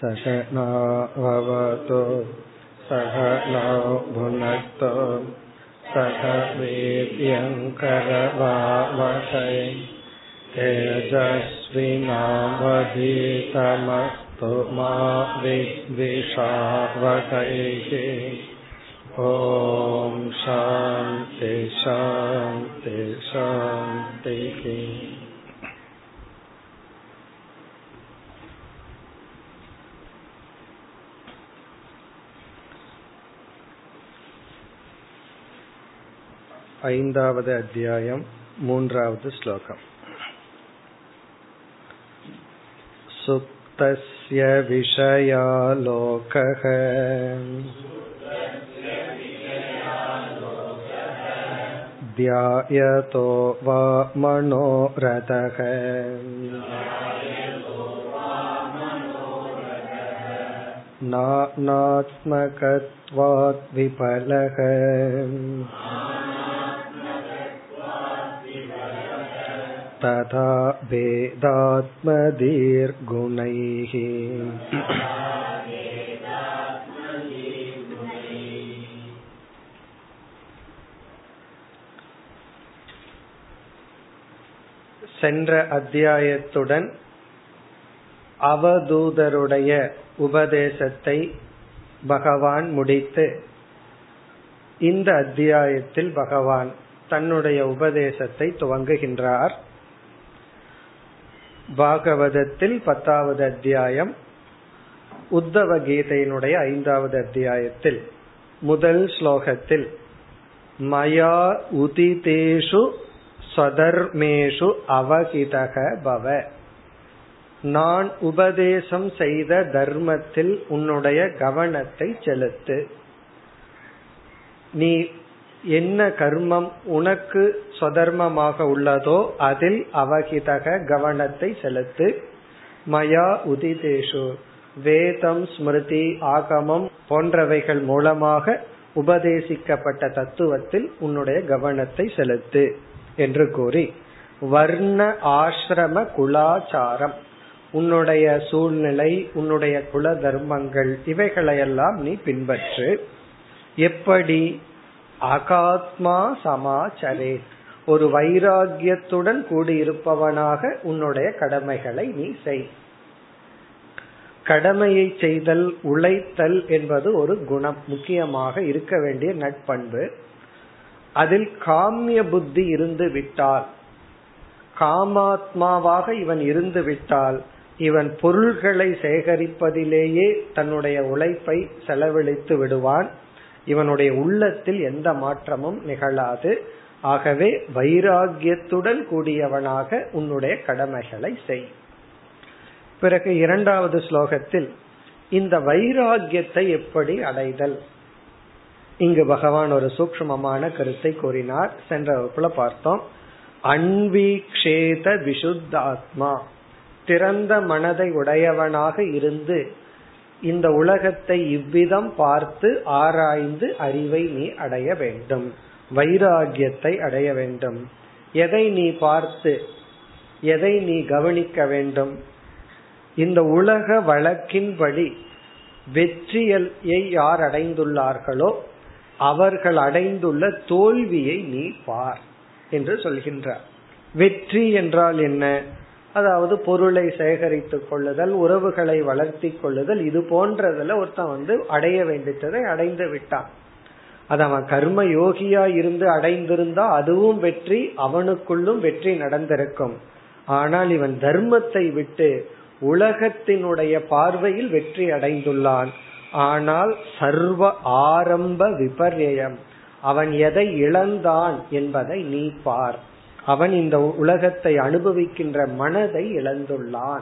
सहनाववतु सहनो भुनक्तु सह वीर्यङ्करवावहै तेजस्विनावधीतमस्तु मा विद्विषावहैः ॐ शान्ति शान्ति शान्तिः ஐந்தாவது அத்தியாயம் மூன்றாவது ஸ்லோகம் सुप्तस्य विषयालोकः ध्यायतो वा मनोरथः नानात्मकत्वात् तथा भेदात्मदीर्गुणैः சென்ற அத்தியாயத்துடன் அவதூதருடைய உபதேசத்தை பகவான் முடித்து இந்த அத்தியாயத்தில் பகவான் தன்னுடைய உபதேசத்தை துவங்குகின்றார் பாகவதத்தில் பத்தாவது அத்தியாயம் உத்தவ கீதையினுடைய ஐந்தாவது அத்தியாயத்தில் முதல் ஸ்லோகத்தில் மயா உதிதேஷு சதர்மேஷு அவகிதக பவ. நான் உபதேசம் செய்த தர்மத்தில் உன்னுடைய கவனத்தை செலுத்து. நீ என்ன கர்மம் உனக்கு சொதர்மமாக உள்ளதோ அதில் அவகிதக கவனத்தை செலுத்து. மயா உதிதேஷு. வேதம் ஸ்மிருதி ஆகமம் போன்றவைகள் மூலமாக உபதேசிக்கப்பட்ட தத்துவத்தில் உன்னுடைய கவனத்தை செலுத்து என்று கூறி. வர்ண ஆசிரம குலாச்சாரம். உன்னுடைய சூழ்நிலை உன்னுடைய குல தர்மங்கள் இவைகளையெல்லாம் நீ பின்பற்று. எப்படி அகாத்மா சமாச்சரே. ஒரு வைராகியத்துடன் கூடியிருப்பவனாக உன்னுடைய கடமைகளை நீ செய். கடமையை செய்தல் உழைத்தல் என்பது ஒரு குணம் முக்கியமாக இருக்க வேண்டிய நட்பண்பு. அதில் காமிய புத்தி இருந்து விட்டால் காமாத்மாவாக இவன் இருந்து விட்டால் இவன் பொருள்களை சேகரிப்பதிலேயே தன்னுடைய உழைப்பை செலவழித்து விடுவான். இவனுடைய உள்ளத்தில் எந்த மாற்றமும் நிகழாது. ஆகவே வைராகியத்துடன் கூடியவனாக உன்னுடைய கடமைகளை செய். பிறகு இரண்டாவது ஸ்லோகத்தில் இந்த வைராகியத்தை எப்படி அடைதல்? இங்கு பகவான் ஒரு சூக்மமான கருத்தை கூறினார். சென்ற வகுப்புல பார்த்தோம். அன்வீக்ஷேத விசுத்தாத்மா. திறந்த மனதை உடையவனாக இருந்து இந்த உலகத்தை இவ்விதம் பார்த்து ஆராய்ந்து அறிவை நீ அடைய வேண்டும். வைராகியத்தை அடைய வேண்டும். எதை நீ பார்த்து எதை நீ கவனிக்க வேண்டும்? இந்த உலக வழக்கின்படி வெற்றியை யார் அடைந்துள்ளார்களோ அவர்கள் அடைந்துள்ள தோல்வியை நீ பார் என்று சொல்கின்றார். வெற்றி என்றால் என்ன? அதாவது பொருளை சேகரித்துக் கொள்ளுதல் உறவுகளை வளர்த்தி கொள்ளுதல் இது போன்றதுல ஒருத்தன் வந்து அடைய வேண்டியதை அடைந்து விட்டான். அது அவன் கர்ம யோகியா இருந்து அடைந்திருந்தா அதுவும் வெற்றி அவனுக்குள்ளும் வெற்றி நடந்திருக்கும். ஆனால் இவன் தர்மத்தை விட்டு உலகத்தினுடைய பார்வையில் வெற்றி அடைந்துள்ளான். ஆனால் சர்வ ஆரம்ப விபர்யம் அவன் எதை இழந்தான் என்பதை நீ பார். அவன் இந்த உலகத்தை அனுபவிக்கின்ற மனதை இழந்துள்ளான்.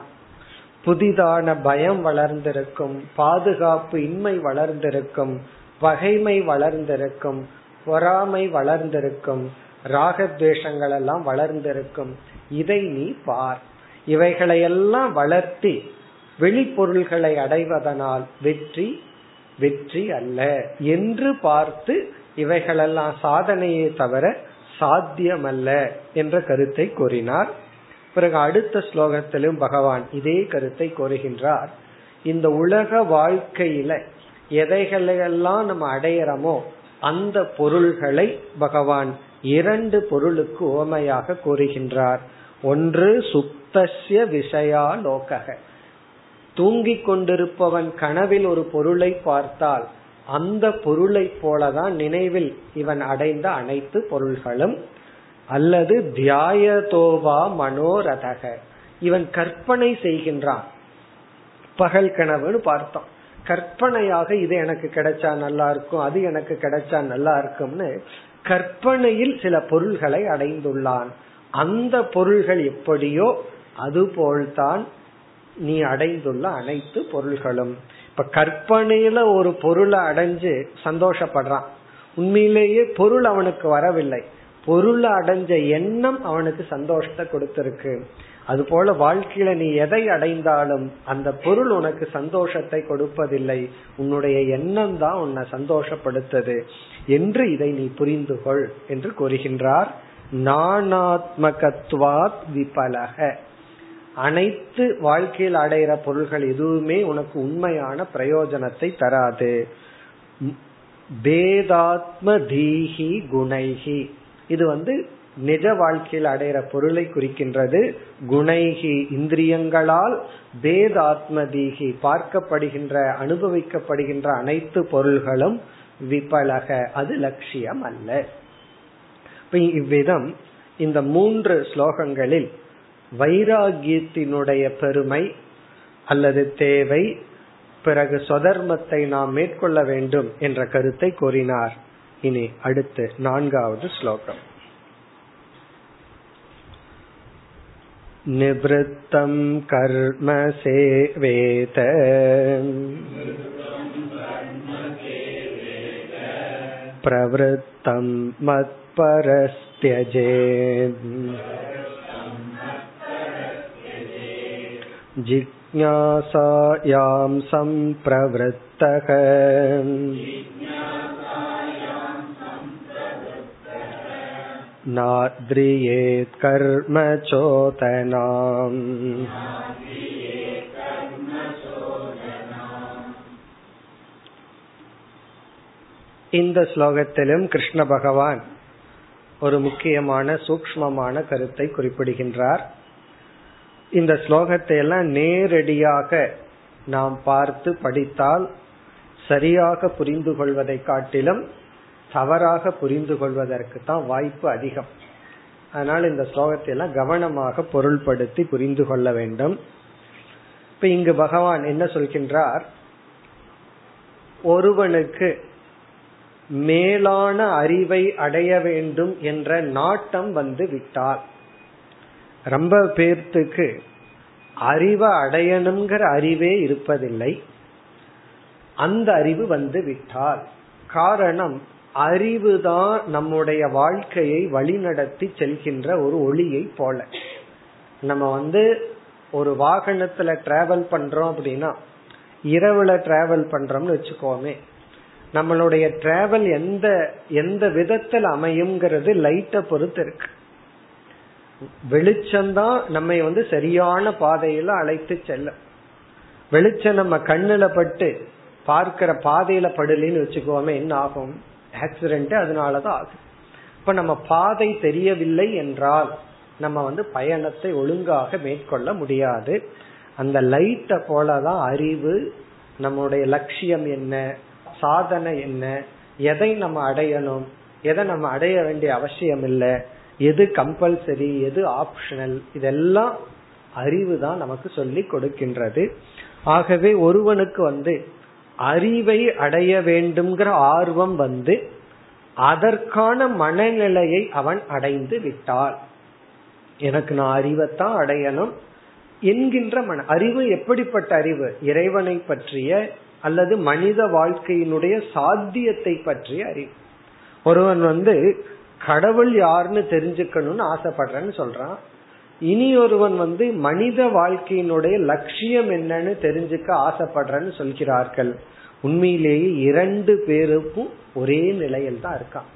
புதிதான பயம் வளர்ந்திருக்கும் பாதுகாப்பு இன்மை வளர்ந்திருக்கும் பகைமை வளர்ந்திருக்கும் பொறாமை வளர்ந்திருக்கும் ராகத்வேஷங்கள் எல்லாம் வளர்ந்திருக்கும். இதை நீ பார். இவைகளையெல்லாம் வளர்த்தி வெளிப்பொருள்களை அடைவதனால் வெற்றி வெற்றி அல்ல. என்று பார்த்து இவைகளெல்லாம் சாதனையே தவிர சாத்தியமல்ல என்ற கருத்தை கூறினார் பிறகு அடுத்த ஸ்லோகத்திலும் பகவான் இதே கருத்தை கூறுகின்றார் இந்த உலக வாழ்க்கையில எதைகளையெல்லாம் நம்ம அடையிறோமோ அந்த பொருள்களை பகவான் இரண்டு பொருளுக்கு ஓமையாக கூறுகின்றார் ஒன்று சுப்தஸ்ய விஷயாலோக தூங்கிக் கொண்டிருப்பவன் கனவில் ஒரு பொருளை பார்த்தால் அந்த பொருளை போலதான் நினைவில் இவன் அடைந்த அனைத்து பொருள்களும். அல்லது தியாயதோவா மனோரதக. இவன் கற்பனை செய்கின்றான். பகல் கனவுன்னு பார்த்தோம். கற்பனையாக இது எனக்கு கிடைச்சா நல்லா இருக்கும் அது எனக்கு கிடைச்சா நல்லா இருக்கும்னு கற்பனையில் சில பொருள்களை அடைந்துள்ளான். அந்த பொருள்கள் எப்படியோ அதுபோல்தான் நீ அடைந்துள்ள அனைத்து பொருள்களும். இப்ப கற்பனையில ஒரு பொருளை அடைஞ்சு சந்தோஷப்படுறான். உண்மையிலேயே பொருள் அவனுக்கு வரவில்லை. பொருளை அடைஞ்ச எண்ணம் அவனுக்கு சந்தோஷத்தை கொடுத்திருக்கு. அது போல வாழ்க்கையில நீ எதை அடைந்தாலும் அந்த பொருள் உனக்கு சந்தோஷத்தை கொடுப்பதில்லை. உன்னுடைய எண்ணம் தான் உன்னை சந்தோஷப்படுத்தது. என்று இதை நீ புரிந்து கொள் என்று கூறுகின்றார். நானாத்மகத்வாத் விபலக. அனைத்து வாழ்க்கையில் அடையிற பொருள்கள் எதுவுமே உனக்கு உண்மையான பிரயோஜனத்தை தராது. பேதாத்ம தீஹி குணைகி இது வந்து நிஜ வாழ்க்கையில் அடையிற பொருளை குறிக்கின்றது. குணைகி இந்திரியங்களால் பேதாத்ம தீகி பார்க்கப்படுகின்ற அனுபவிக்கப்படுகின்ற அனைத்து பொருள்களும் விபலக. அது லட்சியம் அல்ல இவ்விதம் இந்த மூன்று ஸ்லோகங்களில் வைராகியத்தினுடைய பெருமை அல்லது தேவை பிறகு சொதர்மத்தை நாம் மேற்கொள்ள வேண்டும் என்ற கருத்தை கூறினார் இனி அடுத்து நான்காவது ஸ்லோகம் निवृत्तं कर्म सेवेत प्रवृत्तं मत्परस्त्यजेत् जिज्ञासायां सम्प्रवृत्तः नाद्रियेत् कर्म चोदनाम् இந்த ஸ்லோகத்திலும் கிருஷ்ண பகவான் ஒரு முக்கியமான சூக்மமான கருத்தை குறிப்பிடுகின்றார் இந்த ஸ்லோகத்தை எல்லாம் நேரடியாக நாம் பார்த்து படித்தால் சரியாக புரிந்து கொள்வதை காட்டிலும் தவறாக புரிந்து கொள்வதற்கு தான் வாய்ப்பு அதிகம். அதனால் இந்த ஸ்லோகத்தை எல்லாம் கவனமாக பொருள்படுத்தி புரிந்து கொள்ள வேண்டும். இப்ப இங்கு பகவான் என்ன சொல்கின்றார்? ஒருவனுக்கு மேலான அறிவை அடைய வேண்டும் என்ற நாட்டம் வந்து விட்டால் ரொம்ப பேர்த்துக்கு அறிவை அடையணுங்கிற அறிவே இருப்பதில்லை. அந்த அறிவு வந்து விட்டால். காரணம் அறிவுதான் நம்முடைய வாழ்க்கையை வழிநடத்தி செல்கின்ற ஒரு ஒளியை போல. நம்ம வந்து ஒரு வாகனத்துல டிராவல் பண்றோம் அப்படின்னா இரவுல டிராவல் பண்றோம்னு வச்சுக்கோமே நம்மளுடைய டிராவல் எந்த எந்த விதத்தில் அமையுங்கிறது லைட்டை பொறுத்து இருக்கு. வெளிச்சம்தான் நம்ம வந்து சரியான பாதையில அழைத்து செல்லும். வெளிச்சம் நம்ம கண்ணுல பட்டு பார்க்கிற பாதையில படலின்னு வச்சுக்கோமே என்ன ஆகும்? ஆக்சிடென்ட் அதனாலதான் ஆகும் இப்ப நம்ம பாதை தெரியவில்லை என்றால் நம்ம வந்து பயணத்தை ஒழுங்காக மேற்கொள்ள முடியாது. அந்த லைட்டை போலதான் அறிவு நம்முடைய லட்சியம் என்ன சாதனை என்ன எதை நம்ம அடையணும் எதை நம்ம அடைய வேண்டிய அவசியம் இல்லை எது கம்பல்சரி எது ஆப்ஷனல் இதெல்லாம் அறிவு தான் நமக்கு சொல்லி கொடுக்கின்றது. ஆகவே ஒருவனுக்கு வந்து அறிவை அடைய வேண்டும்ங்கிற ஆர்வம் வந்து அதற்கான மனநிலையை அவன் அடைந்து விட்டால். எனக்கு நான் அறிவைத்தான் அடையணும். என்கின்ற மன அறிவு எப்படிப்பட்ட அறிவு? இறைவனை பற்றிய அல்லது மனித வாழ்க்கையினுடைய சாத்தியத்தை பற்றிய அறிவு. ஒருவன் வந்து கடவுள் யாருன்னு தெரிஞ்சுக்கணும்னு ஆசைப்படுறேன்னு சொல்றான். இனி ஒருவன் வந்து மனித வாழ்க்கையினுடைய லட்சியம் என்னன்னு தெரிஞ்சுக்க ஆசைப்படுறேன்னு சொல்கிறார்கள். உண்மையிலேயே இரண்டு பேருக்கும் ஒரே நிலையில் தான் இருக்கான்.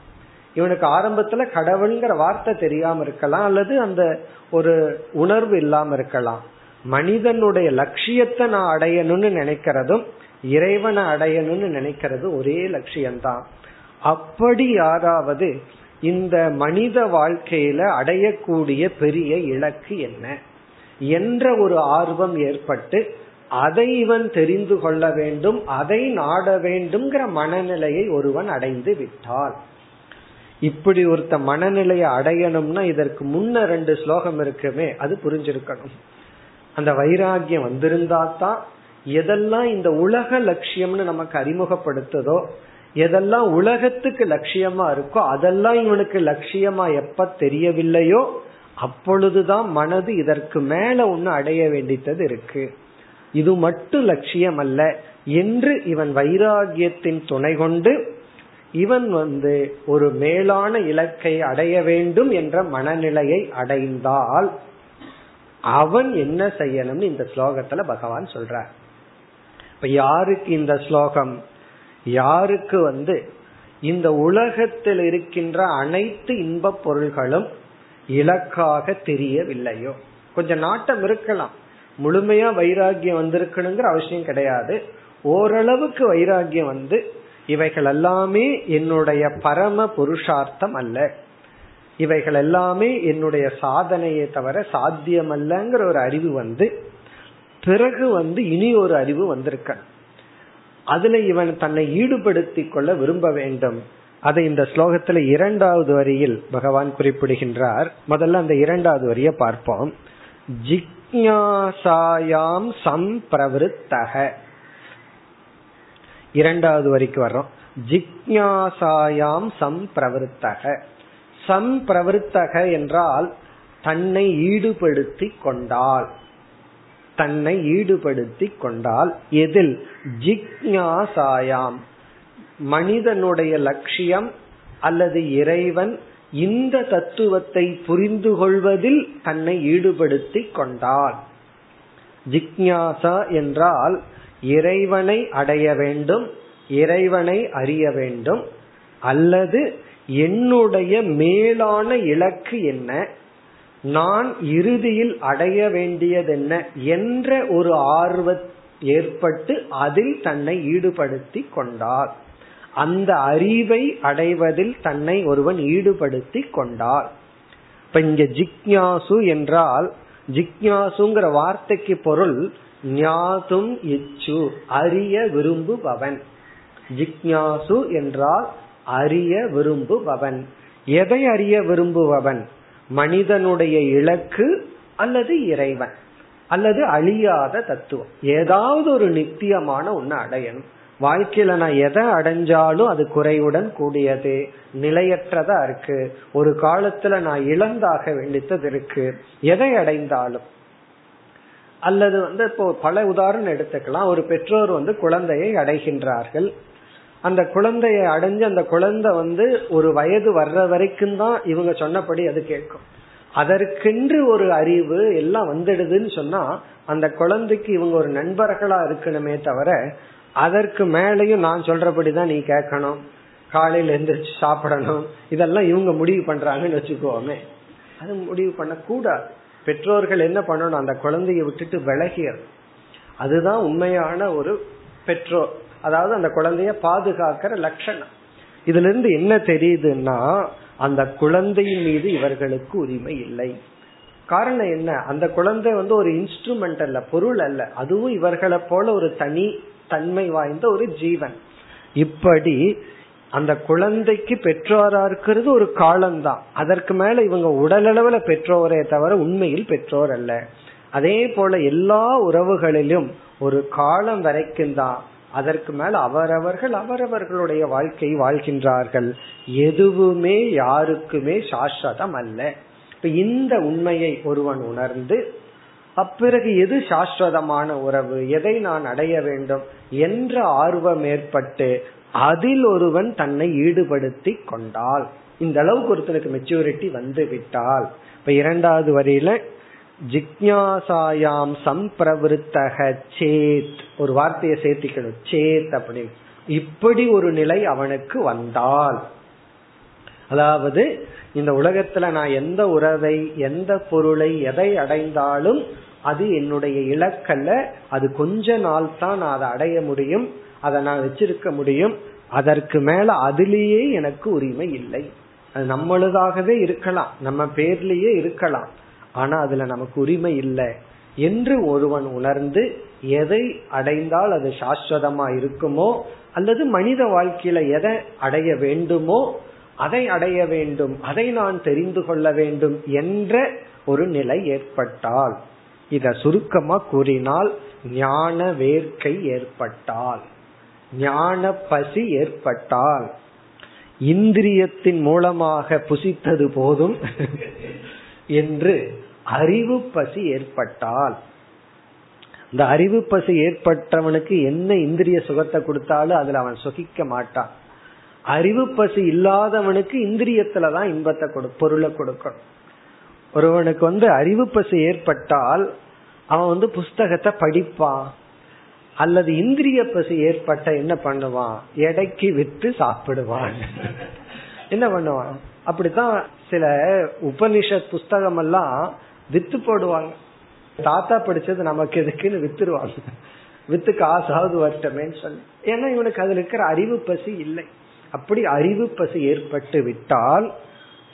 இவனுக்கு ஆரம்பத்துல கடவுள்ங்கிற வார்த்தை தெரியாம இருக்கலாம் அல்லது அந்த ஒரு உணர்வு இல்லாம இருக்கலாம். மனிதனுடைய லட்சியத்தை நான் அடையணும்னு நினைக்கிறதும் இறைவனை அடையணும்னு நினைக்கிறது ஒரே லட்சியம்தான். அப்படி யாராவது இந்த மனித வாழ்க்கையில அடையக்கூடிய பெரிய இலக்கு என்ன? என்ற ஒரு ஆர்வம் ஏற்பட்டு அதை இவன் தெரிந்து கொள்ள வேண்டும் அதை நாட வேண்டும்ங்கிற மனநிலையை ஒருவன் அடைந்து விட்டால். இப்படி ஒருத்த மனநிலையை அடையணும்னா இதற்கு முன்ன ரெண்டு ஸ்லோகம் இருக்குமே அது புரிஞ்சிருக்கணும். அந்த வைராகியம் வந்திருந்தா தான் எதெல்லாம் இந்த உலக லட்சியம்னு நமக்கு அறிமுகப்படுத்துதோ எதெல்லாம் உலகத்துக்கு லட்சியமா இருக்கோ அதெல்லாம் இவனுக்கு லட்சியமா எப்ப தெரியவில்லையோ அப்பொழுதுதான் மனது இதற்கு மேல ஒன்னு அடைய வேண்டியது இருக்கு. இது மட்டும் லட்சியம் அல்ல என்று இவன் வைராகியத்தின் துணை கொண்டு இவன் வந்து ஒரு மேலான இலக்கை அடைய வேண்டும் என்ற மனநிலையை அடைந்தால் அவன் என்ன செய்யணும்னு இந்த ஸ்லோகத்துல பகவான் சொல்றார். இப்ப யாருக்கு இந்த ஸ்லோகம்? யாருக்கு வந்து இந்த உலகத்தில் இருக்கின்ற அனைத்து இன்ப பொருள்களும் இலக்காக தெரியவில்லையோ? கொஞ்சம் நாட்டம் இருக்கலாம். முழுமையா வைராகியம் வந்திருக்கணுங்கிற அவசியம் கிடையாது. ஓரளவுக்கு வைராகியம் வந்து இவைகள் எல்லாமே என்னுடைய பரம புருஷார்த்தம் அல்ல. இவைகள் எல்லாமே என்னுடைய சாதனையை தவிர சாத்தியம் அல்லங்கிற ஒரு அறிவு வந்து பிறகு வந்து இனி ஒரு அறிவு வந்திருக்கணும். அதுல இவன் தன்னை ஈடுபடுத்திக் கொள்ள விரும்ப வேண்டும். அதை இந்த ஸ்லோகத்துல இரண்டாவது வரியில் பகவான் குறிப்பிடுகின்றார். முதல்ல அந்த இரண்டாவது வரிய பார்ப்போம். ஜிக்ஞாசாயாம் சம்பிரவருத்தக. இரண்டாவது வரிக்கு வர்றோம். ஜிக்ஞாசாயாம் சம்பிரவருத்தக. சம்பிரவருத்தக என்றால் தன்னை ஈடுபடுத்தி கொண்டால் தன்னை ஈடுபடுத்தி கொண்டால் எதில்? ஜிக்ஞாசாயாம் மனிதனுடைய லட்சியம் அல்லது இறைவன் இந்த தத்துவத்தை புரிந்து கொள்வதில் தன்னை ஈடுபடுத்தி கொண்டால் ஜிக்ஞாசா என்றால் இறைவனை அடைய வேண்டும் இறைவனை அறிய வேண்டும் அல்லது என்னுடைய மேலான இலக்கு என்ன? நான் இறுதியில் அடைய வேண்டியது என்ன என்ற ஒரு ஆர்வ ஏற்பட்டு அதில் தன்னை ஈடுபடுத்தி கொண்டார். அந்த அறிவை அடைவதில் தன்னை ஒருவன் ஈடுபடுத்தி கொண்டார். இப்ப இங்க ஜிக்யாசு என்றால் ஜிக்யாசுங்கிற வார்த்தைக்கு பொருள் ஞாதும் இச்சு அறிய விரும்புபவன். ஜிக்யாசு என்றால் அறிய விரும்புபவன். எதை அறிய விரும்புபவன்? மனிதனுடைய இலக்கு அல்லது இறைவன் அல்லது அழியாத தத்துவம். ஏதாவது ஒரு நித்தியமான ஒன்னு அடையணும். வாழ்க்கையில நான் எதை அடைஞ்சாலும் அது குறைவுடன் கூடியது நிலையற்றதா இருக்கு. ஒரு காலத்துல நான் இழந்தாக வேண்டியது இருக்கு. எதை அடைந்தாலும். அல்லது வந்து இப்போ பல உதாரணம் எடுத்துக்கலாம். ஒரு பெற்றோர் வந்து குழந்தையை அடைகின்றார்கள். அந்த குழந்தையை அடைஞ்சு அந்த குழந்தை வந்து ஒரு வயது வர்ற வரைக்கும் தான் இவங்க சொன்னபடி அது கேட்கும். அதற்கென்று ஒரு அறிவு எல்லாம் வந்துடுதுன்னு சொன்னா அந்த குழந்தைக்கு இவங்க ஒரு நண்பர்களா இருக்கணுமே தவிர அதற்கு மேலையும் நான் சொல்றபடிதான் நீ கேட்கணும். காலையில எந்திரிச்சு சாப்பிடணும். இதெல்லாம் இவங்க முடிவு பண்றாங்கன்னு வச்சுக்கோமே. அது முடிவு பண்ண கூடாது பெற்றோர்கள் என்ன பண்ணணும்? அந்த குழந்தைய விட்டுட்டு விலகியது. அதுதான் உண்மையான ஒரு பெற்றோர். அதாவது அந்த குழந்தைய பாதுகாக்கிற லட்சணம். இதுல இருந்து என்ன தெரியுதுன்னா அந்த குழந்தையின் மீது இவர்களுக்கு உரிமை இல்லை. காரணம் என்ன? அந்த குழந்தை வந்து ஒரு இன்ஸ்ட்ருமெண்ட் அல்ல பொருள் அல்ல. அதுவும் இவர்களை போல ஒரு தனி தன்மை வாய்ந்த ஒரு ஜீவன். இப்படி அந்த குழந்தைக்கு பெற்றோரா இருக்கிறது ஒரு காலம்தான். அதற்கு மேல இவங்க உடலளவுல பெற்றோரே தவிர உண்மையில் பெற்றோர் அல்ல. அதே போல எல்லா உறவுகளிலும் ஒரு காலம் வரைக்கும் தான் அதற்கு மேல அவரவர்கள் அவரவர்களுடைய வாழ்க்கை வாழ்கின்றார்கள். எதுவுமே யாருக்குமே சாஸ்வதம் அல்ல. இப்ப இந்த உண்மையை ஒருவன் உணர்ந்து அப்பிறகு எது சாஸ்வதமான உறவு? எதை நான் அடைய வேண்டும்? என்ற ஆர்வம் ஏற்பட்டு அதில் ஒருவன் தன்னை ஈடுபடுத்தி கொண்டால் இந்த அளவுக்கு ஒருத்தனுக்கு மெச்சூரிட்டி வந்து விட்டால் இப்ப இரண்டாவது வரியில ஜிக்யாசாயாம் சம்பிரவருத்தக சேத். ஒரு வார்த்தையை சேர்த்திக்கணும். சேத் அப்படின்னு. இப்படி ஒரு நிலை அவனுக்கு வந்தால். அதாவது இந்த உலகத்துல நான் எந்த உறவை எந்த பொருளை எதை அடைந்தாலும் அது என்னுடைய இலக்கல்ல. அது கொஞ்ச நாள் தான் நான் அதை அடைய முடியும். அதை நான் வச்சிருக்க முடியும். அதற்கு மேல அதுலேயே எனக்கு உரிமை இல்லை. அது நம்மளதாகவே இருக்கலாம். நம்ம பேர்லயே இருக்கலாம். ஆனா அதுல நமக்கு உரிமை இல்லை என்று ஒருவன் உணர்ந்து எதை அடைந்தால் அது சாஸ்வதமா இருக்குமோ அல்லது மனித வாழ்க்கையில எதை அடைய வேண்டுமோ அதை அடைய வேண்டும் அதை நான் தெரிந்து கொள்ள வேண்டும் என்ற ஒரு நிலை ஏற்பட்டால். இத சுருக்கமா கூறினால் ஞான வேர்க்கை ஏற்பட்டால் ஞான பசி ஏற்பட்டால். இந்திரியத்தின் மூலமாக புசித்தது போதும் என்று அறிவு பசி ஏற்பட்டால். இந்த அறிவு பசி ஏற்பட்டவனுக்கு என்ன இந்திரிய சுகத்தை கொடுத்தாலும் அதுல அவன் சுகிக்க மாட்டான். அறிவு பசி இல்லாதவனுக்கு இந்திரியத்துலதான் இன்பத்தை கொடு பொருளை கொடுக்கணும். ஒருவனுக்கு வந்து அறிவு பசி ஏற்பட்டால் அவன் வந்து புஸ்தகத்தை படிப்பான். அல்லது இந்திரிய பசி ஏற்பட்ட என்ன பண்ணுவான்? எடைக்கு விட்டு சாப்பிடுவான். என்ன பண்ணுவான்? அப்படித்தான் சில உபனிஷத் புஸ்தகம் எல்லாம் வித்து போடுவாங்க. தாத்தா படிச்சது நமக்கு எதுக்குன்னு வித்துருவாங்க. வித்து காசாவது வரட்டமேன்னு சொல்லி. ஏன்னா இவனுக்கு அதுல இருக்கிற அறிவு பசி இல்லை. அப்படி அறிவு பசி ஏற்பட்டு விட்டால்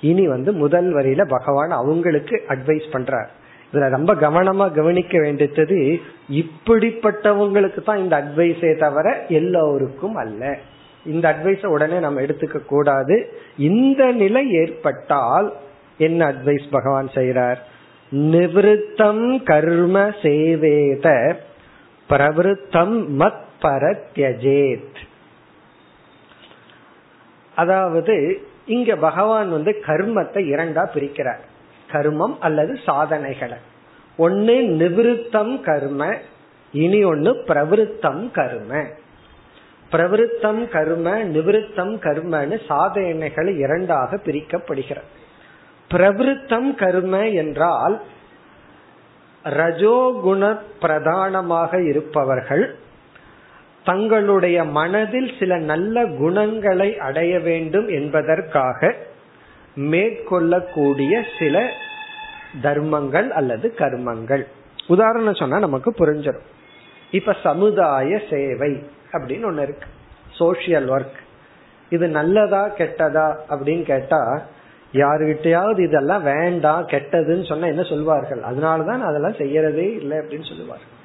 இனி வந்து முதல் வரியில பகவான் அவங்களுக்கு அட்வைஸ் பண்றார். இதுல ரொம்ப கவனமா கவனிக்க வேண்டியது இப்படிப்பட்டவங்களுக்கு தான் இந்த அட்வைஸே தவிர எல்லோருக்கும் அல்ல. இந்த அட்வைஸ உடனே நம்ம எடுத்துக்க கூடாது. இந்த நிலை ஏற்பட்டால் என்ன அட்வைஸ் பகவான் செய்யறார் நிவிருத்தம் கர்ம சேவேத பிரவருத்தம் மத் பரத்யஜேத். அதாவது இங்க பகவான் வந்து கர்மத்தை இரண்டா பிரிக்கிறார். கர்மம் அல்லது சாதனைகளை. ஒன்னு நிவிருத்தம் கர்ம இனி ஒன்னு பிரவருத்தம் கர்ம. பிரவருத்தம் கர்ம நிவிருத்தம் கர்மன்னு சாதனைகள் இரண்டாக பிரிக்கப்படுகிறது. பிரவிருத்தம் கர்ம என்றால் ரஜோகுண பிரதானமாக இருப்பவர்கள் தங்களுடைய மனதில் சில நல்ல குணங்களை அடைய வேண்டும் என்பதற்காக மேற்கொள்ளக்கூடிய சில தர்மங்கள் அல்லது கர்மங்கள். உதாரணம் சொன்னா நமக்கு புரிஞ்சிடும் இப்ப சமுதாய சேவை அப்படின்னு ஒண்ணு இருக்கு. சோசியல் ஒர்க் இது நல்லதா கெட்டதா அப்படின்னு கேட்டா யாருகிட்டயாவது இதெல்லாம் வேண்டாம் கெட்டதுன்னு சொன்னா என்ன சொல்வார்கள்? அதனாலதான் அதெல்லாம் செய்யறதே இல்லை அப்படின்னு சொல்லுவார்கள்.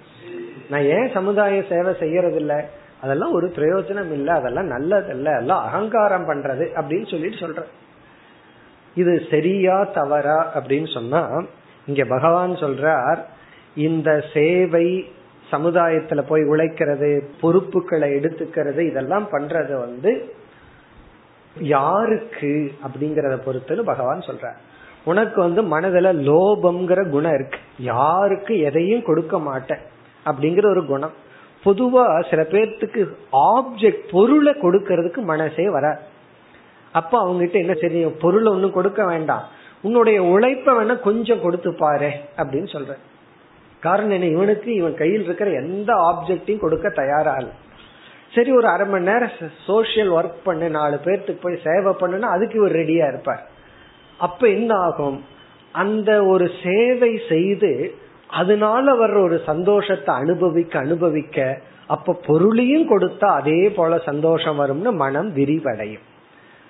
நான் ஏன் சமுதாய சேவை செய்யறது இல்ல அதெல்லாம் ஒரு பிரயோஜனம் இல்லை அதெல்லாம் நல்லதல்ல எல்லாம் அகங்காரம் பண்றது அப்படின்னு சொல்லிட்டு சொல்ற இது சரியா தவறா அப்படின்னு சொன்னா இங்க பகவான் சொல்றார் இந்த சேவை சமுதாயத்துல போய் உழைக்கிறது பொறுப்புகளை எடுத்துக்கிறது இதெல்லாம் பண்றது வந்து யாருக்கு அப்படிங்கறத பொறுத்துன்னு பகவான் சொல்ற உனக்கு வந்து மனதுல லோபம்ங்கிற குணம் இருக்கு. யாருக்கு எதையும் கொடுக்க மாட்டேன் அப்படிங்கிற ஒரு குணம். பொதுவா சில பேர்த்துக்கு ஆப்ஜெக்ட் பொருளை கொடுக்கறதுக்கு மனசே வர அப்ப அவங்க கிட்ட என்ன தெரியும் பொருளை ஒன்னும் கொடுக்க வேண்டாம். உன்னுடைய உழைப்ப வேணா கொஞ்சம் கொடுத்து பாரு அப்படின்னு சொல்ற காரணம் என்ன? இவனுக்கு இவன் கையில் இருக்கிற எந்த ஆப்ஜெக்டையும் கொடுக்க தயாரா இல்லை. சரி ஒரு அரை மணி நேரம் சோசியல் ஒர்க் பண்ணு நாலு பேர்த்துக்கு போய் சேவை பண்ணுனா அதுக்கு இவர் ரெடியா இருப்பார். அப்ப என்ன ஆகும்? அந்த ஒரு சேவை செய்து அதனால வர்ற ஒரு சந்தோஷத்தை அனுபவிக்க அனுபவிக்க அப்ப பொருளையும் கொடுத்தா அதே போல சந்தோஷம் வரும்னு மனம் விரிவடையும்.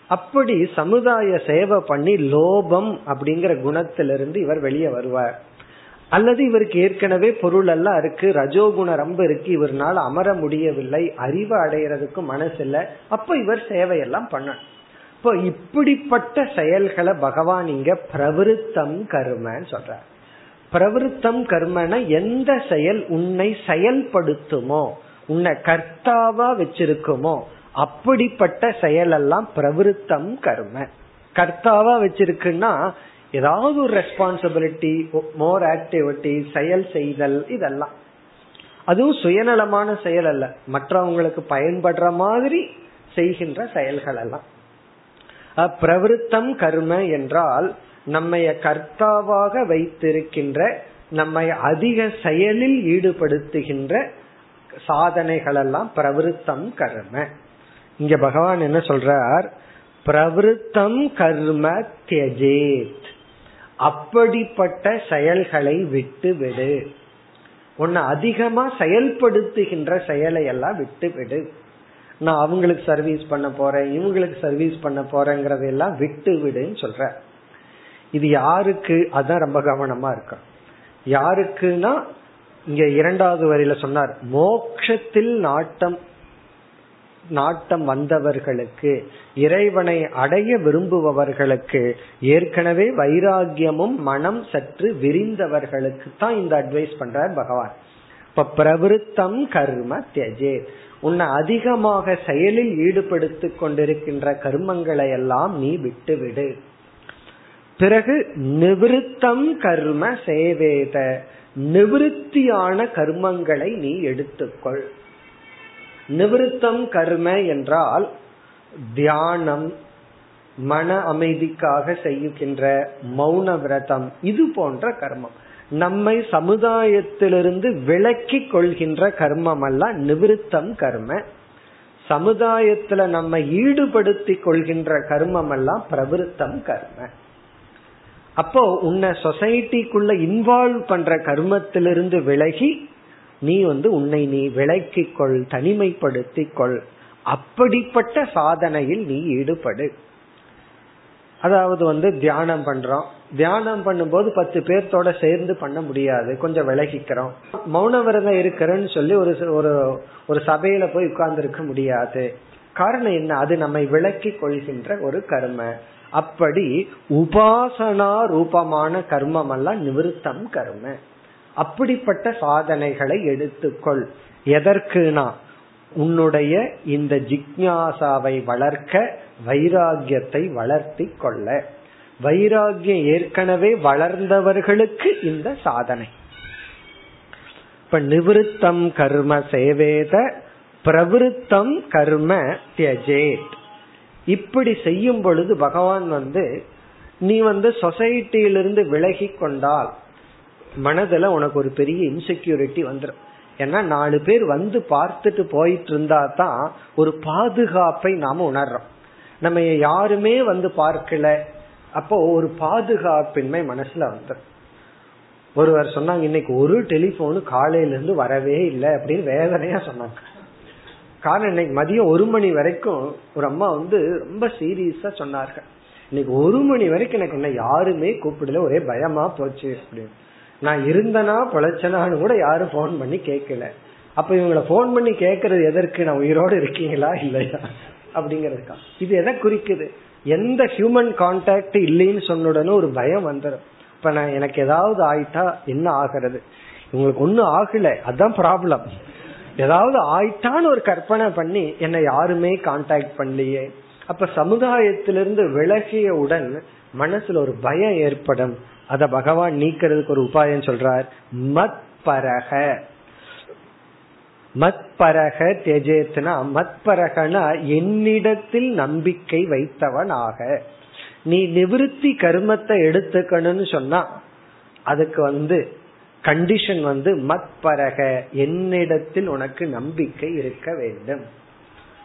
அப்படி சமுதாய சேவை பண்ணி லோபம் அப்படிங்கிற குணத்திலிருந்து இவர் வெளியே வருவார். அல்லது இவருக்கு ஏற்கனவே பொருள் எல்லாம் இருக்கு ரஜோகுண ரொம்ப இருக்கு இவர்னால அமர முடியவில்லை அறிவு அடைகிறதுக்கு மனசு இல்லை அப்ப இவர் சேவையெல்லாம் பண்ணணும். இப்போ இப்படிப்பட்ட செயல்களை பகவான் இங்க பிரவிருத்தம் கருமன்னு சொல்றார். பிரவிருத்தம் கர்மன எந்த செயல் உன்னை செயல்படுத்துமோ உன்னை கர்த்தாவா வச்சிருக்குமோ அப்படிப்பட்ட செயலெல்லாம் பிரவிருத்தம் கர்ம. கர்த்தாவா வச்சிருக்குன்னா ஏதாவது ஒரு ரெஸ்பான்சிபிலிட்டி மோர் ஆக்டிவிட்டி செயல் செய்தல் இதெல்லாம். அதுவும் சுயநலமான செயல் அல்ல. மற்றவங்களுக்கு பயன்படுற மாதிரி செய்கின்ற செயல்கள் எல்லாம். பிரவருத்தம் கர்ம என்றால் நம்மைய கர்த்தாவாக வைத்திருக்கின்ற நம்மை அதிக செயலில் ஈடுபடுத்துகின்ற சாதனைகள் எல்லாம் பிரவருத்தம் கர்ம. இங்க பகவான் என்ன சொல்றார்? பிரவருத்தம் கர்ம தியஜேத். அப்படிப்பட்ட செயல்களை விட்டு விடு. உன்னை அதிகமா செயல்படுத்துகின்ற செயலை எல்லாம் விட்டு விடு. நான் அவங்களுக்கு சர்வீஸ் பண்ண போறேன் இவங்களுக்கு சர்வீஸ் பண்ண போறேங்கிறதெல்லாம் விட்டு விடுன்னு சொல்ற. இது யாருக்கு? அதான் ரொம்ப கவனமா இருக்கும் யாருக்குன்னா இங்க இரண்டாவது வரியில சொன்னார் மோக்ஷத்தில் நாட்டம் நாட்டம் வந்தவர்களுக்கு இறைவனை அடைய விரும்புபவர்களுக்கு ஏற்கனவே வைராகியமும் மனம் சற்று விரிந்தவர்களுக்கு தான் இந்த அட்வைஸ் பண்றார் பகவான். இப்ப பிரவருத்தம் கர்ம தியஜே. உன்னை அதிகமாக செயலில் ஈடுபடுத்தி கொண்டிருக்கின்ற கர்மங்களை எல்லாம் நீ விட்டு விடு பிறகு நிவிருத்தம் கர்ம சேவேத. நிவிருத்தியான கர்மங்களை நீ எடுத்துக்கொள். நிவிருத்தம் கர்ம என்றால் தியானம் மன அமைதிக்காக செய்கின்ற மௌன விரதம் இது போன்ற கர்மம். நம்மை சமுதாயத்திலிருந்து விலக்கி கொள்கின்ற கர்மம் அல்ல நிவிருத்தம் கர்ம. சமுதாயத்துல நம்ம ஈடுபடுத்தி கொள்கின்ற கர்மம் எல்லாம் பிரவிருத்தம் கர்ம. அப்போ உன்னை சொசைட்டிக்குள்ள இன்வால்வ் பண்ற கர்மத்திலிருந்து விலகி நீ வந்து உன்னை நீ விளக்கிக் கொள் தனிமைப்படுத்திக் கொள் அப்படிப்பட்ட சாதனையில் நீ ஈடுபடு. அதாவது வந்து தியானம் பண்றோம். தியானம் பண்ணும்போது பத்து பேர்த்தோட சேர்ந்து பண்ண முடியாது. கொஞ்சம் விலகிக்கிறோம். மௌன விரதம் இருக்கிறேன்னு சொல்லி ஒரு ஒரு ஒரு சபையில போய் உட்கார்ந்துருக்க முடியாது. காரணம் என்ன? அது நம்மை விளக்கி கொள்கின்ற ஒரு கர்ம. அப்படி உபாசனா ரூபமான கர்மம் எல்லாம் நிவிருத்தம் கர்ம. அப்படிப்பட்ட சாதனைகளை எடுத்துக்கொள். எதற்குனா உன்னுடைய இந்த ஜிக்யாசாவை வளர்க்க வைராகியத்தை வளர்த்தி கொள்ள. வைராகியம் ஏற்கனவே வளர்ந்தவர்களுக்கு இந்த சாதனை. இப்ப நிவிருத்தம் கர்ம சேவேத பிரவிருத்தம் கர்ம தியஜேட் இப்படி செய்யும் பொழுது பகவான் வந்து நீ வந்து சொசைட்டியிலிருந்து விலகி கொண்டால் மனதுல உனக்கு ஒரு பெரிய இன்செக்யூரிட்டி வந்துடும் ஏன்னா நாலு பேர் வந்து பார்த்துட்டு போயிட்டு இருந்தா தான் ஒரு பாதுகாப்பை நாம உணர்றோம். நம்ம யாருமே வந்து பார்க்கல. அப்போ ஒரு பாதுகாப்பின்மை மனசுல வந்துடும் ஒருவர் சொன்னாங்க இன்னைக்கு ஒரு டெலிபோனு காலையில இருந்து வரவே இல்லை அப்படின்னு வேதனையா சொன்னாங்க. காரணம் இன்னைக்கு மதியம் ஒரு மணி வரைக்கும் ஒரு அம்மா வந்து ரொம்ப சீரியஸா சொன்னார்கள். இன்னைக்கு ஒரு மணி வரைக்கும் எனக்கு என்ன யாருமே கூப்பிடல ஒரே பயமா போச்சு அப்படின்னு. நான் இருந்தனா பொழைச்சனான்னு கூட யாரும் போன் பண்ணி கேட்கல அப்ப இவங்களை போன் பண்ணி கேட்கறது எதற்கு? நான் உயிரோடு இருக்கீங்களா? இல்லையா? அப்படிங்கறதுக்கா. இது எதை குறிக்குது? எந்த ஹியூமன் கான்டாக்ட் இல்லைன்னு சொன்னுடனே ஒரு பயம் வந்துடும் இப்ப நான் எனக்கு ஏதாவது ஆயிட்டா என்ன ஆகிறது? இவங்களுக்கு ஒன்னும் ஆகல. அதான் ப்ராப்ளம் ஏதாவது ஆயிட்டான்னு ஒரு கற்பனை பண்ணி என்னை யாருமே கான்டாக்ட் பண்ணலையே. அப்ப சமுதாயத்திலிருந்து விலகியவுடன் மனசுல ஒரு பயம் ஏற்படும். அத பகவான் நீக்கிறதுக்கு ஒரு உபாயம் சொல்றார். மத் பரக மத்பரக தெஜேத்னா மத்பரகனா என்னிடத்தில் நம்பிக்கை வைத்தவனாக. நீ நிவிருத்தி கர்மத்தை எடுத்துக்கணும்னு சொன்னா அதுக்கு வந்து கண்டிஷன் வந்து மத்பரக என்னிடத்தில் உனக்கு நம்பிக்கை இருக்க வேண்டும்.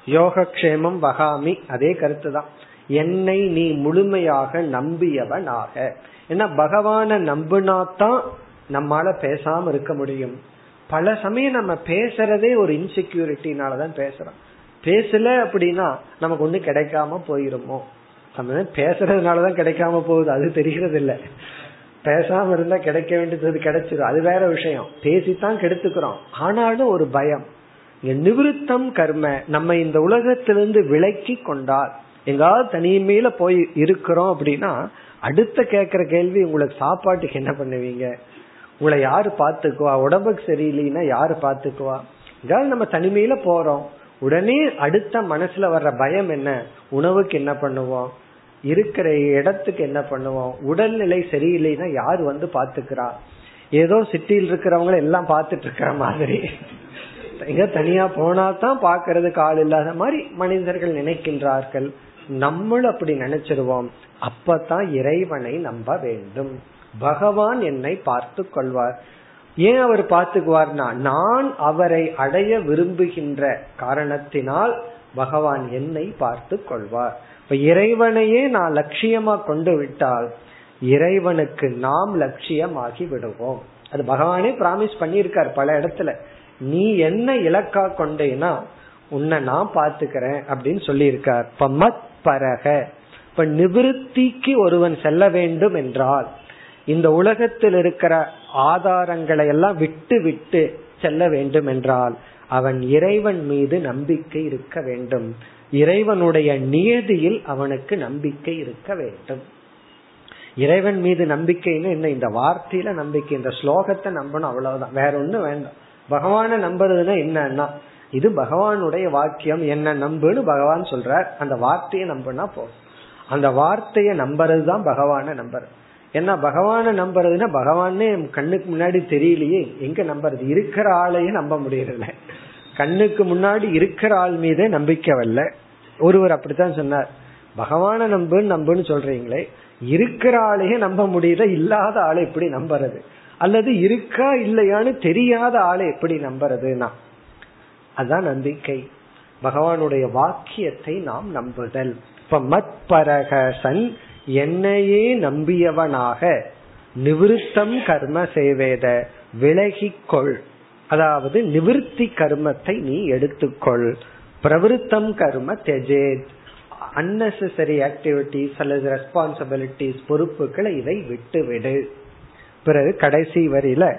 யோகக்ஷேமம் வகாமி அதே கருத்து தான் என்னை நீ முழுமையாக நம்பியவனாக. ஏன்னா பகவான நம்பினாதான் நம்மால பேசாம இருக்க முடியும். பல சமயம் நம்ம பேசுறதே ஒரு இன்செக்யூரிட்டினாலதான் பேசுறோம். பேசல அப்படின்னா நமக்கு ஒண்ணு கிடைக்காம போயிருமோ? நம்ம பேசுறதுனாலதான் கிடைக்காம போகுது அது தெரிகிறது இல்ல பேசாம இருந்தா கிடைக்க வேண்டியது கிடைச்சிடும் அது வேற விஷயம். பேசித்தான் கெடுத்துக்கிறோம். ஆனாலும் ஒரு பயம். நிவிருத்தம் கர்ம நம்ம இந்த உலகத்திலிருந்து விலக்கி கொண்டால் எங்காவது தனிமையில போய் இருக்கிறோம் அப்படின்னா அடுத்த கேக்குற கேள்வி உங்களுக்கு சாப்பாட்டுக்கு என்ன பண்ணுவீங்க? உங்களை யாரு பாத்துக்குவா? உடம்புக்கு சரியில்லைன்னா யாரு பாத்துக்குவா? ஏதாவது நம்ம தனிமையில போறோம். உடனே அடுத்த மனசுல வர்ற பயம் என்ன? உணவுக்கு என்ன பண்ணுவோம்? இருக்கிற இடத்துக்கு என்ன பண்ணுவோம்? உடல்நிலை சரியில்லைன்னா யாரு வந்து பாத்துக்கிறா? ஏதோ சிட்டியில் இருக்கிறவங்கள எல்லாம் பாத்துட்டு இருக்கிற மாதிரி. எங்க தனியா போனா தான் பாக்குறதுக்கு ஆள் இல்லாத மாதிரி மனிதர்கள் நினைக்கின்றார்கள். நம்மளும் அப்படி நினைச்சிருவோம். அப்பதான் இறைவனை நம்ப வேண்டும். பகவான் என்னை பார்த்து கொள்வார். ஏன் அவர் பார்த்துக்குவார்னா நான் அவரை அடைய விரும்புகின்ற காரணத்தினால் பகவான் என்னை பார்த்து கொள்வார். இப்ப இறைவனையே நான் லட்சியமா கொண்டு விட்டால் இறைவனுக்கு நாம் லட்சியமாகி விடுவோம். அது பகவானே பிராமிஸ் பண்ணியிருக்கார் பல இடத்துல. நீ என்ன இலக்கா கொண்டேனா உன்னை நான் பாத்துக்கிறேன் அப்படின்னு சொல்லியிருக்கார். இப்ப மத் பரக. இப்ப நிவிருத்திக்கு ஒருவன் செல்ல வேண்டும் என்றால் இந்த உலகத்தில் இருக்கிற ஆதாரங்களை எல்லாம் விட்டு விட்டு செல்ல வேண்டும் என்றால் அவன் இறைவன் மீது நம்பிக்கை இருக்க வேண்டும். இறைவனுடைய நியதியில் அவனுக்கு நம்பிக்கை இருக்க வேண்டும். இறைவன் மீது நம்பிக்கைன்னு என்ன? இந்த வார்த்தையில நம்பிக்கை இந்த ஸ்லோகத்தை நம்பணும் அவ்வளவுதான். வேற ஒண்ணும் வேண்டாம். பகவான நம்புறதுன்னா என்னன்னா இது பகவானுடைய வாக்கியம் என்ன நம்புன்னு பகவான் சொல்றார். அந்த வார்த்தையை நம்பினா போதும். அந்த வார்த்தையை நம்புறது தான் பகவான நம்புறது. ஏன்னா பகவான நம்புறதுன்னா பகவானே கண்ணுக்கு முன்னாடி தெரியலையே எங்க நம்புறது? இருக்கிற ஆளையே நம்ப முடியறதில்ல. கண்ணுக்கு முன்னாடி இருக்கிற ஆள் மீதே நம்பிக்கை வரல. ஒருவர் அப்படித்தான் சொன்னார். பகவான நம்புன்னு நம்புன்னு சொல்றீங்களே இருக்கிற ஆளையே நம்ப முடியல இல்லாத ஆளை எப்படி நம்புறது? அல்லது இருக்கா இல்லையான்னு தெரியாத ஆளை எப்படி நம்புறதுனா அதுதான் நம்பிக்கை. பகவானுடைய வாக்கியத்தை நாம் நம்புதல். இப்ப மத் பரகசன் என்னையே நம்பியவனாக. நிவிருத்தம் கர்ம சேவேத விலகிக்கொள் அதாவது நிவிருத்தி கர்மத்தை நீ எடுத்துக்கொள். பிரவிருத்தம் கர்ம தெஜேத் அன்னெசரி ஆக்டிவிட்டிஸ் அல்லது ரெஸ்பான்சிபிலிட்டிஸ் பொறுப்புகளை இதை விட்டுவிடு. பிறகு கடைசி வரியில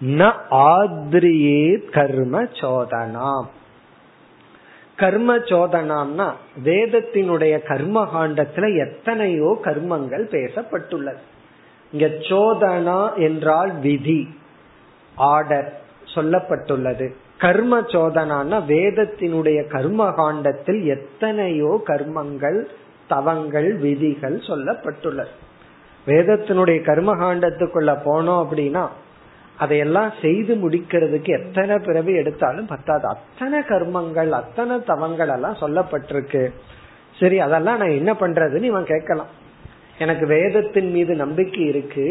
ந ஆத்ரியே கர்ம சோதனாம். கர்ம சோதனாம்னா வேதத்தினுடைய கர்ம காண்டத்துல எத்தனையோ கர்மங்கள் பேசப்பட்டுள்ளது. இங்க சோதனா என்றால் விதி ஆர்டர் சொல்லப்பட்டுள்ளது. கர்ம சோதனான்னா வேதத்தினுடைய கர்ம காண்டத்தில் எத்தனையோ கர்மங்கள் தவங்கள் விதிகள் சொல்லப்பட்டுள்ளது. வேதத்தினுடைய கர்ம காண்டத்துக்குள்ள போனோம் அப்படின்னா அதையெல்லாம் செய்து முடிக்கிறதுக்கு எத்தனை பிறவி எடுத்தாலும் பத்தாது. அத்தனை கர்மங்கள் அத்தனை தவங்கள் எல்லாம் சொல்லப்பட்டிருக்கு. சரி அதெல்லாம் நான் என்ன பண்றதுன்னு இவன் கேட்கலாம். எனக்கு வேதத்தின் மீது நம்பிக்கை இருக்கு.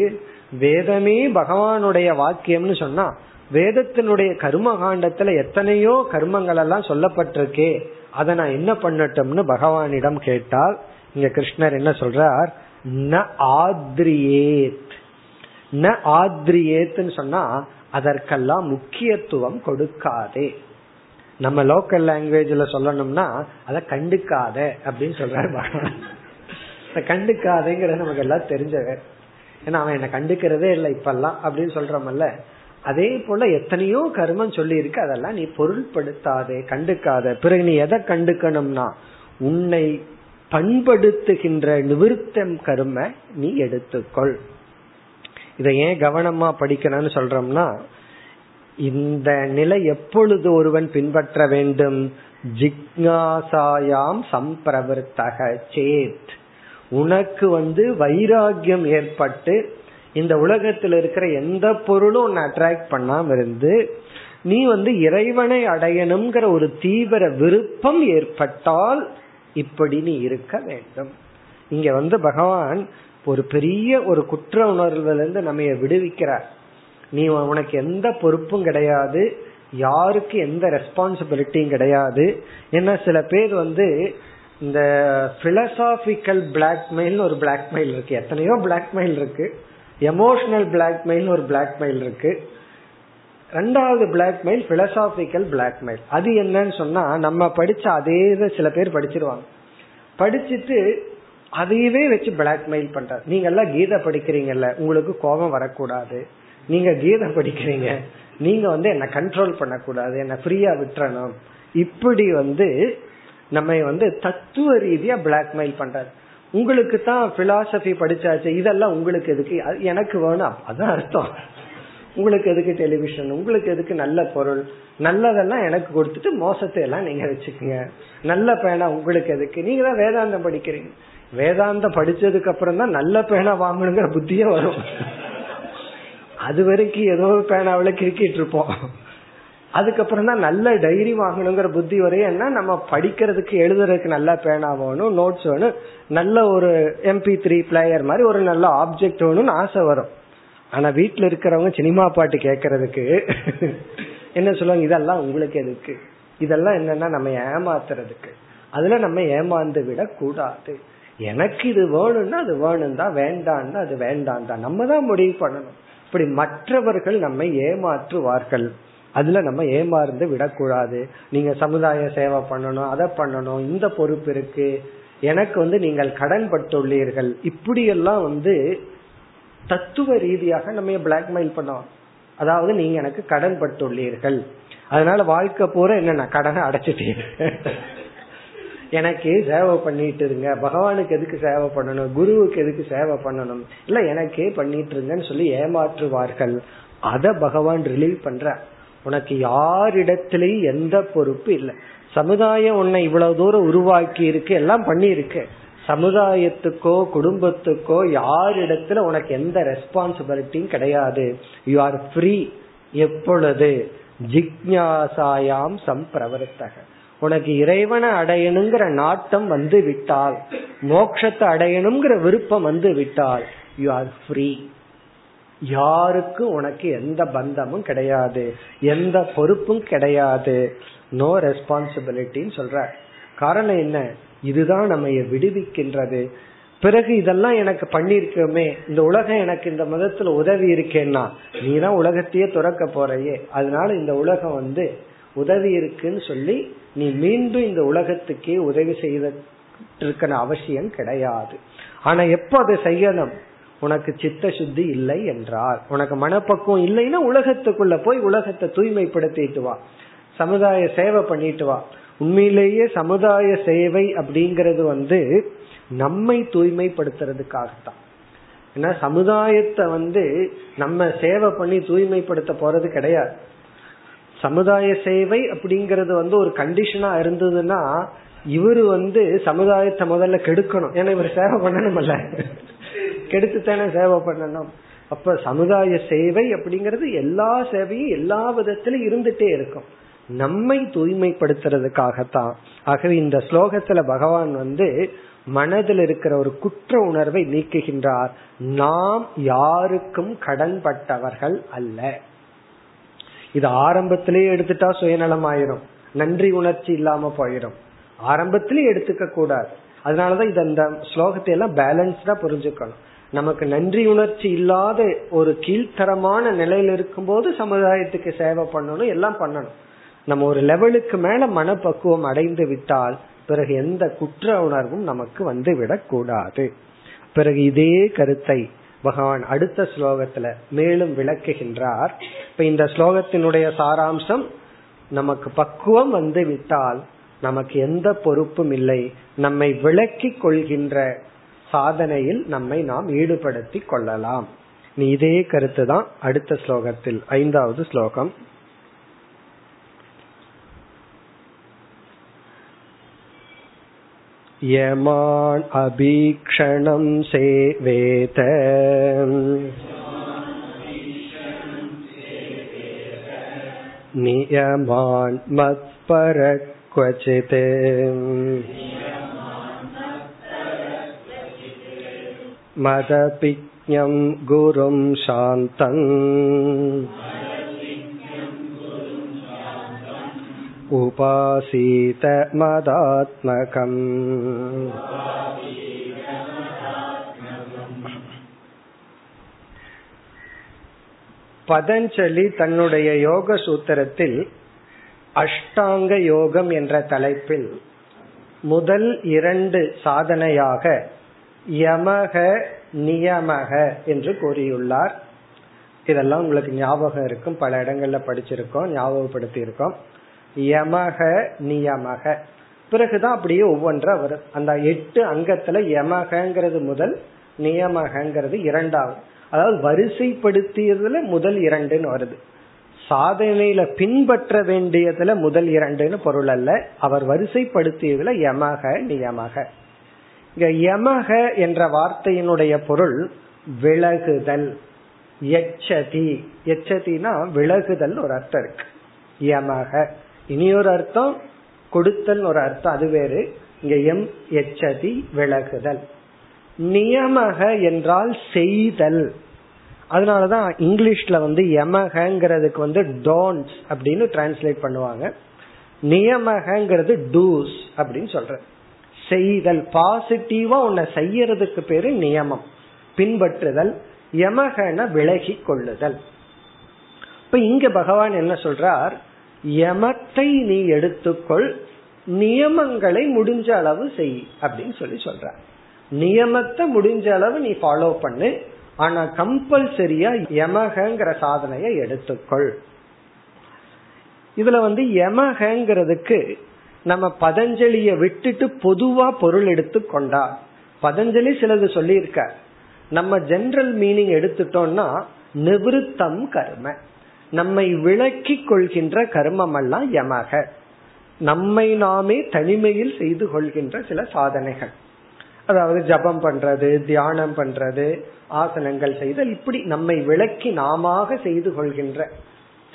வேதமே பகவானுடைய வாக்கியம்னு சொன்னா வேதத்தினுடைய கர்ம காண்டத்துல எத்தனையோ கர்மங்கள் எல்லாம் சொல்லப்பட்டிருக்கே. அதை நான் என்ன பண்ணட்டும்னு பகவானிடம் கேட்டால் இங்க கிருஷ்ணர் என்ன சொல்றார்? ந ஆத்ரியேத். ந ஆத்ரியேத்துன்னு சொன்னா அதற்கெல்லாம் முக்கியத்துவம் கொடுக்காதே. நம்ம லோக்கல் லாங்குவேஜ்ல சொல்லணும்னா அதை கண்டுக்காத அப்படின்னு சொல்றாரு பகவான் கண்டுக்காதேங்கிறது நமக்கு எல்லாம் தெரிஞ்சவர் ஏன்னா அவன் என்ன கண்டுக்கிறதே இல்லை இப்பெல்லாம் அப்படின்னு சொல்றமல்ல. அதே போல எத்தனையோ கர்மம் சொல்லி இருக்கு அதெல்லாம் நீ பொருள்படுத்தாதே கண்டுக்காத. பிறகு நீ எதை கண்டுக்கணும்னா உன்னை பண்படுத்துகின்ற நிவிருத்தம் கர்ம நீ எடுத்துக்கொள். இதை ஏன் கவனமா படிக்கணும்னு சொல்றோம்னா இந்த நிலை எப்பொழுது ஒருவன் பின்பற்ற வேண்டும்? ஜிக்னாசாயாம் சம்பிரவர்த்தக சேத். உனக்கு வந்து வைராகியம் ஏற்பட்டு இந்த உலகத்தில் இருக்கிற எந்த பொருளும் உன்னை அட்ராக்ட் பண்ணாம இருந்து நீ வந்து இறைவனை அடையணுங்கிற ஒரு தீவிர விருப்பம் ஏற்பட்டால் இப்படி நீ இருக்க வேண்டும். இங்க வந்து பகவான் ஒரு பெரிய ஒரு குற்ற உணர்வுல நம்ம விடுவிக்கிறார். நீ உனக்கு எந்த பொறுப்பும் கிடையாது. யாருக்கு எந்த ரெஸ்பான்சிபிலிட்டியும் கிடையாது. ஏன்னா சில பேர் வந்து இந்த பிலசாபிக்கல் பிளாக்மெயில் ஒரு பிளாக்மெயில் இருக்கு. எத்தனையோ பிளாக்மெயில் இருக்கு. எமோஷனல் பிளாக்மெயில் ஒரு பிளாக்மெயில் இருக்கு. ரெண்டாவது பிளாக்மெயில் பிலசாபிக்கல் பிளாக்மெயில் அது என்னன்னு சொன்னா நம்ம படிச்ச அதே சில பேர் படிச்சிருவாங்க. படிச்சுட்டு அதையவே வச்சு பிளாக்மெயில் பண்றாரு. நீங்க எல்லாம் கீதை படிக்கிறீங்கல்ல உங்களுக்கு கோபம் வரக்கூடாது. நீங்க கீதை படிக்கிறீங்க நீங்க வந்து என்ன கண்ட்ரோல் பண்ணக்கூடாது என்ன ஃப்ரீயா விட்டுறணும். இப்படி வந்து நம்ம வந்து தத்துவ ரீதியா பிளாக்மெயில் பண்றாரு. உங்களுக்கு தான் பிலாசபி படிச்சாச்சு இதெல்லாம் உங்களுக்கு எதுக்கு? எனக்கு வேணும். அதான் அர்த்தம். உங்களுக்கு எதுக்கு டெலிவிஷன் உங்களுக்கு எதுக்கு நல்ல பொருள்? நல்லதெல்லாம் எனக்கு கொடுத்துட்டு மோசத்தை எல்லாம் நீங்க வச்சுக்கோங்க. நல்ல பேனா உங்களுக்கு எதுக்கு? நீங்க தான் வேதாந்தம் படிக்கிறீங்க. வேதாந்தம் படிச்சதுக்கு அப்புறம் தான் நல்ல பேனா வாங்கணுங்கிற புத்தியே வரும். அது வரைக்கும் ஏதோ பேனாவில கிரிக்கிட்டு இருப்போம். அதுக்கப்புறம் தான் நல்ல டைரி வாங்கணுங்கிற புத்தி வரையும் நம்ம படிக்கிறதுக்கு எழுதுறதுக்கு நல்ல பேனா வேணும் நோட்ஸ் வேணும் நல்ல ஒரு எம்பி த்ரீ பிளேயர் மாதிரி ஒரு நல்ல ஆப்ஜெக்ட் வேணும்னு ஆசை வரும். ஆனா வீட்டுல இருக்கிறவங்க சினிமா பாட்டு கேட்கறதுக்கு என்ன சொல்லுவாங்க? இதெல்லாம் உங்களுக்கு எதுக்கு? இதெல்லாம் என்னன்னா நம்ம ஏமாத்துறதுக்கு. அதுல நம்ம ஏமாந்து விட கூடாது எனக்கு இது வேணும்னா அது வேணும் தான் வேண்டாம்னா அது வேண்டாம் தான் நம்ம தான் முடிவு பண்ணணும். இப்படி மற்றவர்கள் நம்மை ஏமாற்றுவார்கள். அதுல நம்ம ஏமாந்து விடக்கூடாது. நீங்க சமுதாய சேவை பண்ணணும் அதை பண்ணணும் இந்த பொறுப்பு இருக்கு. எனக்கு வந்து நீங்கள் கடன் பட்டுள்ளீர்கள். இப்படியெல்லாம் வந்து தத்துவ ரீதியாக நம்ம பிளாக்மெயில் பண்ணோம் அதாவது நீங்க எனக்கு கடன் பட்டுள்ளீர்கள். அதனால வாழ்க்கை பூரா என்ன கடனை அடைச்சிட்டீங்க. எனக்கு சேவை பண்ணிட்டு இருங்க பகவானுக்கு எதுக்கு சேவை பண்ணணும்? குருவுக்கு எதுக்கு சேவை பண்ணணும்? இல்ல எனக்கே பண்ணிட்டு இருங்கன்னு சொல்லி ஏமாற்றுவார்கள். அத பகவான் ரிலீவ் பண்ற உனக்கு யாரிடத்திலையும் எந்த பொறுப்பு இல்லை. சமுதாயம் உன்னை இவ்வளவு தூரம் உருவாக்கி இருக்கு எல்லாம் பண்ணி இருக்கு சமுதாயத்துக்கோ குடும்பத்துக்கோ யாரிடத்துல உனக்கு எந்த ரெஸ்பான்சிபிலிட்டியும் கிடையாது. யூ ஆர் ஃப்ரீ எப்பொழுது? ஜிக்ஞாசாயாம் சம்பிரவர்த்தக. உனக்கு இறைவனை அடையணுங்கிற நாட்டம் வந்து விட்டால் மோட்சத்தை அடையணுங்கிற விருப்பம் வந்து விட்டால் யூ ஆர் ஃப்ரீ யாருக்கும் உனக்கு எந்த பந்தமும் கிடையாது எந்த பொறுப்பும் கிடையாது. நோ ரெஸ்பான்சிபிலிட்டின்னு சொல்ற. காரணம் என்ன? இதுதான் நம்ம விடுவிக்கின்றது. பிறகு இதெல்லாம் எனக்கு பண்ணிருக்கோமே இந்த உலகம் எனக்கு இந்த மதத்துல உதவி இருக்கேன்னா நீ தான் உலகத்தையே துறக்க போறையே. அதனால இந்த உலகம் வந்து உதவி இருக்குன்னு சொல்லி நீ மீண்டும் இந்த உலகத்துக்கே உதவி செய்திருக்கிற அவசியம் கிடையாது. ஆனா எப்போ அதை செய்யணும்? உனக்கு சித்த சுத்தி இல்லை என்றால் உனக்கு மனப்பக்குவம் இல்லைன்னா உலகத்துக்குள்ள போய் உலகத்தை தூய்மைப்படுத்திட்டு வா. சமுதாய சேவை பண்ணிட்டு வா. உண்மையிலேயே சமுதாய சேவை அப்படிங்கிறது வந்து நம்மை தூய்மைப்படுத்துறதுக்காகத்தான். ஏன்னா சமுதாயத்தை வந்து நம்ம சேவை பண்ணி தூய்மைப்படுத்த போறது கிடையாது. சமுதாய சேவை அப்படிங்கறது வந்து ஒரு கண்டிஷனா இருந்ததுன்னா இவரு வந்து சமுதாயத்தை முதல்ல கெடுக்கணும். ஏன்னா இவர் சேவை பண்ணணும்ல. கெடுத்து தானே சேவை பண்ணணும். அப்ப சமுதாய சேவை அப்படிங்கறது எல்லா சேவையும் எல்லா விதத்திலும் இருந்துட்டே இருக்கும். நம்மை தூய்மைப்படுத்துறதுக்காகத்தான். ஆகவே இந்த ஸ்லோகத்துல பகவான் வந்து மனதில் இருக்கிற ஒரு குற்ற உணர்வை நீக்குகின்றார். நாம் யாருக்கும் கடன்பட்டவர்கள் அல்ல. இது ஆரம்பத்திலேயே எடுத்துட்டா சுயநலம் ஆயிரும் நன்றி உணர்ச்சி இல்லாம போயிடும் ஆரம்பத்திலேயே எடுத்துக்க கூடாது. அதனாலதான் இது அந்த ஸ்லோகத்தை எல்லாம் பேலன்ஸ்டா புரிஞ்சுக்கணும். நமக்கு நன்றி உணர்ச்சி இல்லாத ஒரு கீழ்த்தரமான நிலையில இருக்கும்போது சமுதாயத்துக்கு சேவை பண்ணணும் எல்லாம் பண்ணணும். நம்ம ஒரு லெவலுக்கு மேல மனப்பக்குவம் அடைந்து விட்டால் பிறகு எந்த குற்ற உணர்வும் நமக்கு வந்து விடக்கூடாது. பிறகு இதே கருத்தை பகவான் அடுத்த ஸ்லோகத்துல மேலும் விளக்குகின்றார். இப்ப இந்த ஸ்லோகத்தினுடைய சாராம்சம் நமக்கு பக்குவம் வந்து விட்டால் நமக்கு எந்த பொறுப்பும் இல்லை. நம்மை விளக்கி கொள்கின்ற சாதனையில் நம்மை நாம் ஈடுபடுத்தி கொள்ளலாம். நீ இதே கருத்து தான் அடுத்த ஸ்லோகத்தில் ஐந்தாவது ஸ்லோகம். यमान् अभीक्षणं सेवेत नियमान् मत्परक्वचित् मदपिज्ञं गुरुं शान्तम् उपासीत मदात्मकम् பதஞ்சலி தன்னுடைய யோக சூத்திரத்தில் அஷ்டாங்க யோகம் என்ற தலைப்பில் முதல் இரண்டு சாதனையாக யமக நியமக என்று கூறியுள்ளார் இதெல்லாம் உங்களுக்கு ஞாபகம் இருக்கும் பல இடங்கள்ல படிச்சிருக்கோம் ஞாபகப்படுத்தி இருக்கோம் யமக நியமக பிறகுதான் அப்படியே ஒவ்வொன்றா வரும். அந்த எட்டு அங்கத்துல யமகங்கிறது முதல் நியமகங்கிறது இரண்டாவது. அதாவது வரிசைப்படுத்தியதுல முதல் இரண்டுன்னு வருது. சாதனையில பின்பற்ற வேண்டியதுல முதல் இரண்டுன்னு பொருள் அல்ல. அவர் வரிசைப்படுத்தியதுல யமக நியமக இங்க யமக என்ற வார்த்தையினுடைய பொருள் விலகுதல் எச்சதி. எச்சதினா விலகுதல் ஒரு அர்த்தம் இருக்கு. யமக இனி ஒரு அர்த்தம் கொடுத்தல் ஒரு அர்த்தம் அது வேறு. இங்க எம் எச்சதி விலகுதல். நியமக என்றால் செய்தல். அதனாலதான் இங்கிலீஷ்ல வந்து யமகங்கிறதுக்கு வந்து டோன்ஸ் அப்படின்னு டிரான்ஸ்லேட் பண்ணுவாங்க. நியமகங்கிறது டூஸ் அப்படின்னு சொல்ற. செய்தல். பாசிட்டிவா உன்னை செய்யறதுக்கு பேரு நியமம். பின்பற்றுதல். யமகன விலகி கொள்ளுதல். இப்ப இங்க பகவான் என்ன சொல்றார்? யமத்தை நீ எடுத்துக்கொள் நியமங்களை முடிஞ்ச அளவு செய் அப்படின்னு சொல்லி சொல்ற நியமத்தை முடிஞ்ச அளவு நீ ஃபாலோ பண்ணு ஆனா கம்பல்சரியா யமகங்கிற சாதனையை எடுத்துக்கொள். இதுல வந்து யமகங்கிறதுக்கு நம்ம பதஞ்சலிய விட்டுட்டு பொதுவா பொருள் எடுத்து கொண்டா பதஞ்சலி சிலது சொல்லியிருக்க நம்ம ஜெனரல் மீனிங் எடுத்துட்டோம்னா நிவிருத்தம் கர்ம. நம்மை விளக்கி கொள்கின்ற கர்மம் எல்லாம் யமக. நம்மை நாமே தனிமையில் செய்து கொள்கின்ற சில சாதனைகள். அதாவது ஜபம் பண்றது தியானம் பண்றது ஆசனங்கள் செய்தல் இப்படி நம்மை விளக்கி நாம செய்து கொள்கின்ற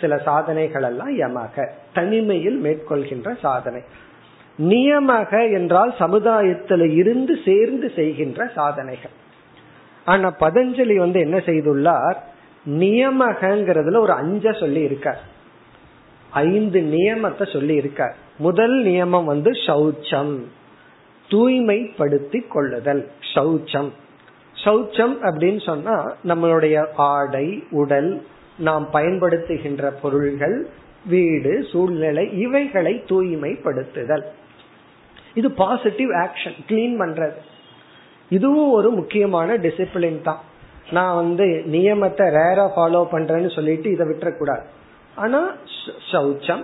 சில சாதனைகள் எல்லாம் யமக. தனிமையில் மேற்கொள்கின்ற சாதனை. நியமக என்றால் சமுதாயத்தில் இருந்து சேர்ந்து செய்கின்ற சாதனைகள். ஆனா பதஞ்சலி வந்து என்ன செய்துள்ளார்? நியமகங்கிறதுல ஒரு அஞ்ச சொல்லி இருக்கார் ஐந்து நியமத்தை சொல்லி இருக்கார் முதல் நியமம் வந்து சௌச்சம் தூய்மைப்படுத்தி கொள்ளுதல் சௌச்சம் சௌச்சம் அப்படின்னு சொன்னா நம்மளுடைய ஆடை உடல் நாம் பயன்படுத்துகின்ற பொருள்கள் வீடு சூழ்நிலை இவைகளை தூய்மைப்படுத்துதல். இது பாசிட்டிவ் ஆக்ஷன் கிளீன் பண்றது. இதுவும் ஒரு முக்கியமான டிசிப்ளின் தான். நான் வந்து நியமத்தை ரேரா ஃபாலோ பண்றேன்னு சொல்லிட்டு இதை விட்டுறக்கூடாது. ஆனா சௌச்சம்.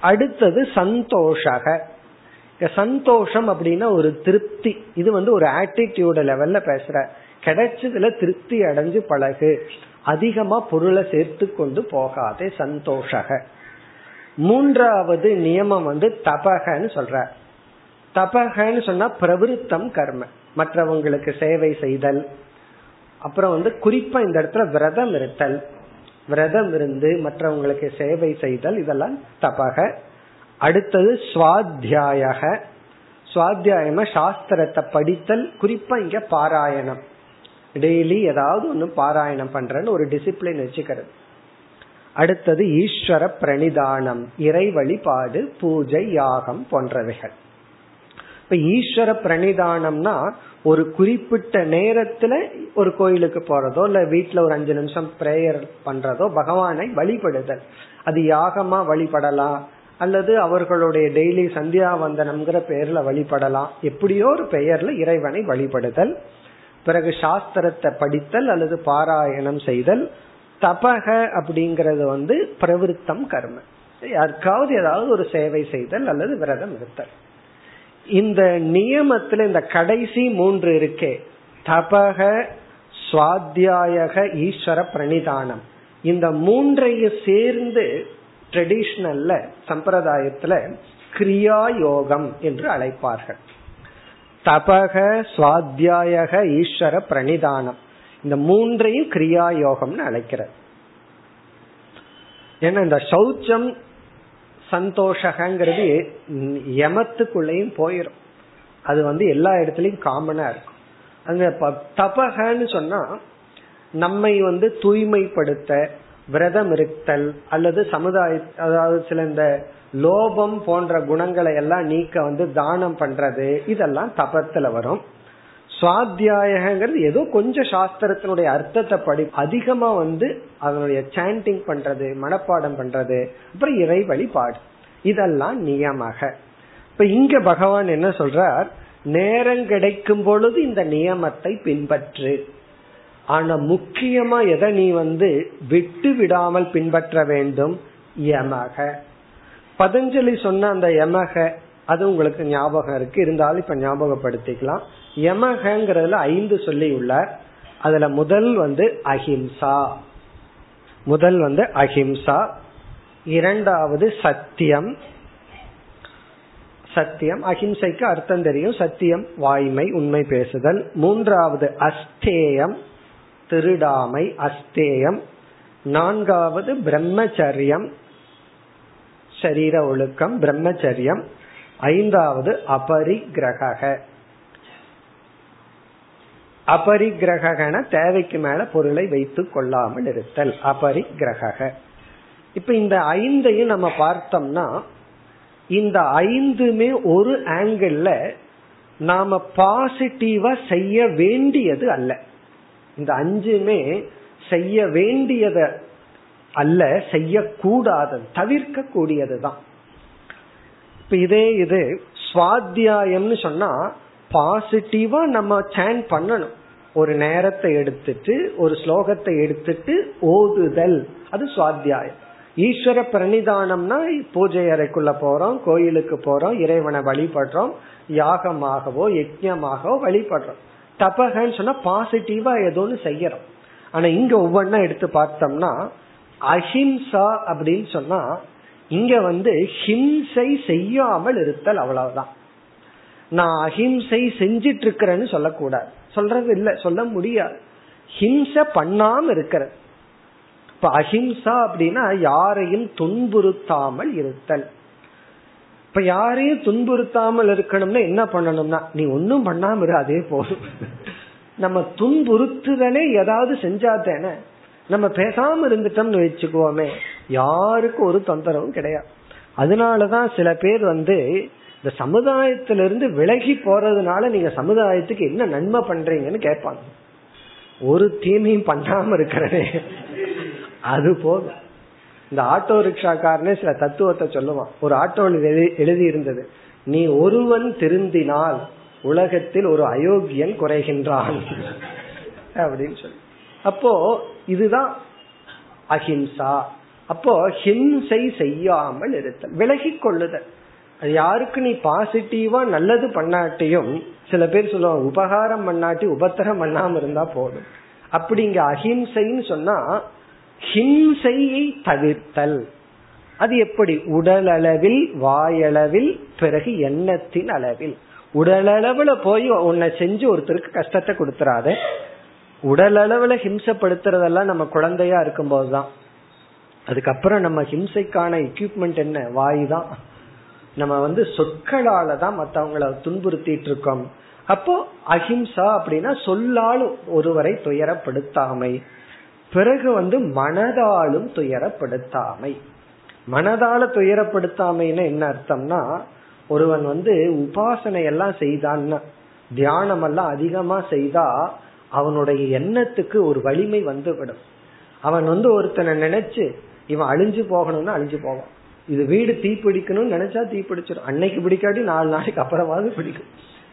அடுத்தது சந்தோஷக. சந்தோஷம் அப்படின்னா ஒரு திருப்தி. இது வந்து ஒரு ஆட்டிடியூட லெவல்ல பேசுற. கிடைச்சதுல திருப்தி அடைஞ்சு பழகு. அதிகமா பொருளை சேர்த்து கொண்டு போகாதே சந்தோஷக. மூன்றாவது நியமம் வந்து தபகன்னு சொல்ற. தபகன்னு சொன்னா பிரவிருத்தம் கர்ம. மற்றவங்களுக்கு சேவை செய்தல். அப்புறம் வந்து குறிப்பா இந்த இடத்துல விரதம் இருத்தல். விரதம் இருந்து மற்றவங்களுக்கு சேவை செய்தல் இதெல்லாம் தபக. அடுத்தது சுவாத்தியாய சுவாத்தியாயமா சாஸ்திரத்தை படித்தல் குறிப்பா இங்க பாராயணம். டெய்லி ஏதாவது ஒண்ணு பாராயணம் பண்றேன்னு ஒரு டிசிப்ளின் வச்சுக்கிறது. அடுத்தது ஈஸ்வர பிரணிதானம் இறை வழிபாடு பூஜை யாகம் போன்றவைகள். இப்ப ஈஸ்வர பிரணிதானம்னா ஒரு குறிப்பிட்ட நேரத்துல ஒரு கோயிலுக்கு போறதோ இல்ல வீட்டுல ஒரு அஞ்சு நிமிஷம் பிரேயர் பண்றதோ பகவானை வழிபடுதல். அது யாகமா வழிபடலாம் அல்லது அவர்களுடைய டெய்லி சந்தியாவந்தனம்ங்கிற பெயர்ல வழிபடலாம். எப்படியோ ஒரு பெயர்ல இறைவனை வழிபடுதல். பிறகு சாஸ்திரத்தை படித்தல் அல்லது பாராயணம் செய்தல். தபக அப்படிங்கறது வந்து பிரவிற்த்தம் கர்ம. யாருக்காவது ஏதாவது ஒரு சேவை செய்தல் அல்லது விரதம் இருத்தல். இந்த நியமத்துல இந்த கடைசி மூன்று இருக்கே. தபக சுவாத்தியாயக ஈஸ்வர பிரணிதானம். இந்த மூன்றையும் சேர்ந்து ட்ரெடிஷ்னல்ல சம்பிரதாயத்துல கிரியா யோகம் என்று அழைப்பார்கள். தபக சுவாத்தியாயக ஈஸ்வர பிரணிதானம். இந்த மூன்றையும் கிரியா யோகம்னு அழைக்கிறது. ஏன்னா இந்த சௌச்சம் சந்தோஷங்கிறது யமத்துக்குள்ளேயும் போயிடும் அது வந்து எல்லா இடத்துலயும் காமனா இருக்கும். அங்க தபகன்னு சொன்னா நம்மை வந்து தூய்மைப்படுத்த விரதம் இருத்தல் அல்லது சமுதாய அதாவது சில இந்த லோபம் போன்ற குணங்களை எல்லாம் நீக்க வந்து தானம் பண்றது இதெல்லாம் தபத்துல வரும். சுவாத்தியாயங்கிறது ஏதோ கொஞ்சம் சாஸ்திரத்தினுடைய அர்த்தத்தை படி அதிகமா வந்து அதனுடைய சாண்டிங் பண்றது மனப்பாடம் பண்றது அப்புறம் இறை வழிபாடு. இதெல்லாம் நியமாக. இப்ப இங்க பகவான் என்ன சொல்றார்? நேரம் கிடைக்கும் பொழுது இந்த நியமத்தை பின்பற்று. ஆனா முக்கியமா எதை நீ வந்து விட்டு விடாமல் பின்பற்ற வேண்டும்? யமக. பதஞ்சலி சொன்ன அந்த யமக அது உங்களுக்கு ஞாபகம் இருக்கு. இருந்தாலும் இப்ப ஞாபகப்படுத்திக்கலாம். யமகங்கிறதுல ஐந்து சொல்லி உள்ளார் அதுல முதல் வந்து அஹிம்சா. முதல் வந்து அஹிம்சா. இரண்டாவது சத்தியம். சத்தியம் அஹிம்சைக்கு அர்த்தம் தெரியும். சத்தியம் வாய்மை உண்மை பேசுதல். மூன்றாவது அஸ்தேயம் திருடாமை அஸ்தேயம். நான்காவது பிரம்மச்சரியம் சரீர ஒழுக்கம் பிரம்மச்சரியம். ஐந்தாவது அபரிகிரக அபரிகிரகன தேவைக்கு மேல பொருளை வைத்துக் கொள்ளாமல் இருத்தல் அபரிகிரக இப்ப இந்த ஐந்தையும் நம்ம பார்த்தோம்னா இந்த ஐந்துமே ஒரு ஆங்கிள் நாம பாசிட்டிவா செய்ய வேண்டியது அல்ல. இந்த அஞ்சுமே செய்ய வேண்டியத அல்ல செய்யக்கூடாதது தவிர்க்க கூடியதுதான் இப்ப இதே இது சுவாத்தியாயம்னு சொன்னா பாசிட்டிவா நம்ம சேன் பண்ணணும். ஒரு நேரத்தை எடுத்துட்டு ஒரு ஸ்லோகத்தை எடுத்துட்டு ஓதுதல். அது சுவாத்தியாயம். ஈஸ்வர பிரணிதானம்னா பூஜை அறைக்குள்ள போறோம் கோயிலுக்கு போறோம் இறைவனை வழிபடுறோம் யாகமாகவோ யஜ்யமாகவோ வழிபடுறோம். தபகன்னு சொன்னா பாசிட்டிவா ஏதோன்னு செய்யறோம். ஆனா இங்க ஒவ்வொன்னா எடுத்து பார்த்தோம்னா அஹிம்சா அப்படின்னு சொன்னா இங்க வந்து ஹிம்சை செய்யாமல் இருத்தல் அவ்வளவுதான். நான் அஹிம்சை செஞ்சிட்டு இருக்கிறேன்னு சொல்லக்கூடாது. சொல்றது இல்ல சொல்ல முடியாது. ஹிம்சை பண்ணாம இருக்கிறது. இப்ப அஹிம்சா அப்படின்னா யாரையும் துன்புறுத்தாமல் இருத்தல். இப்ப யாரையும் துன்புறுத்தாமல் இருக்கணும்னா என்ன பண்ணணும்னா நீ ஒன்னும் பண்ணாம இரு அதே போதும். நம்ம துன்புறுத்துதலே ஏதாவது செஞ்சா தானே. நம்ம பேசாம இருந்துட்டோம்னு வச்சுக்குவோமே யாருக்கும் ஒரு தொந்தரவும் கிடையாது. அதனாலதான் சில பேர் வந்து இந்த சமுதாயத்திலிருந்து விலகி போறதுனால நீங்க சமுதாயத்துக்கு என்ன நன்மை பண்றீங்கன்னு கேட்பாங்க. ஒரு தீமையும் பண்ணாம இருக்கிறதே. அது போதும். இந்த ஆட்டோ ரிக்ஷாக்காரனே சில தத்துவத்தை சொல்லுவான். ஒரு ஆட்டோவில் எழுதி இருந்தது நீ ஒருவன் திருந்தினால் உலகத்தில் ஒரு அயோக்கியன் குறைகின்றான். அப்படின்னு சொல்லி. அப்போ இதுதான் அஹிம்சா. அப்போ ஹிம்சை செய்யாமல் இருத்தல் விலகி கொள்ளுதல். அது யாருக்கு நீ பாசிட்டிவா நல்லது பண்ணாட்டியும் சில பேர் சொல்லுவாங்க உபகாரம் பண்ணாட்டி உபத்திரம் பண்ணாம இருந்தா போதும். அப்படி இங்க அஹிம்சைன்னு சொன்னா ஹிம்சையை தவிர்த்தல். அது எப்படி? உடல் அளவில் வாயளவில் பிறகு எண்ணத்தின் அளவில். உடல் அளவுல போய் உன்னை செஞ்சு ஒருத்தருக்கு கஷ்டத்தை கொடுத்துறாத. உடல் அளவுல ஹிம்சப்படுத்துறதெல்லாம் நம்ம குழந்தையா இருக்கும் போதுதான் அதுக்கப்புறம் நம்ம ஹிம்சைக்கான எக்யூப்மெண்ட் என்ன? வாய் தான் நம்ம வந்து சொற்களால தான் மற்றவங்களை துன்புறுத்திட்டு இருக்கோம் அப்போ அஹிம்சா அப்படின்னா சொல்லாலும் ஒருவரை துயரப்படுத்தாமை. பிறகு வந்து மனதாலும் துயரப்படுத்தாமை. மனதால துயரப்படுத்தாமைன்னு என்ன அர்த்தம்னா ஒருவன் வந்து உபாசனை எல்லாம் செய்தான்னா தியானம் எல்லாம் அதிகமா செய்தா அவனுடைய எண்ணத்துக்கு ஒரு வலிமை வந்துவிடும். அவன் வந்து ஒருத்தனை நினைச்சு இவன் அழிஞ்சு போகணும்னா அழிஞ்சு போவான். இது வீடு தீ பிடிக்கணும்னு நினைச்சா தீ பிடிச்சிடும் அன்னைக்கு பிடிக்காட்டி நாலு நாளைக்கு அப்புறமாவது பிடிக்கும்.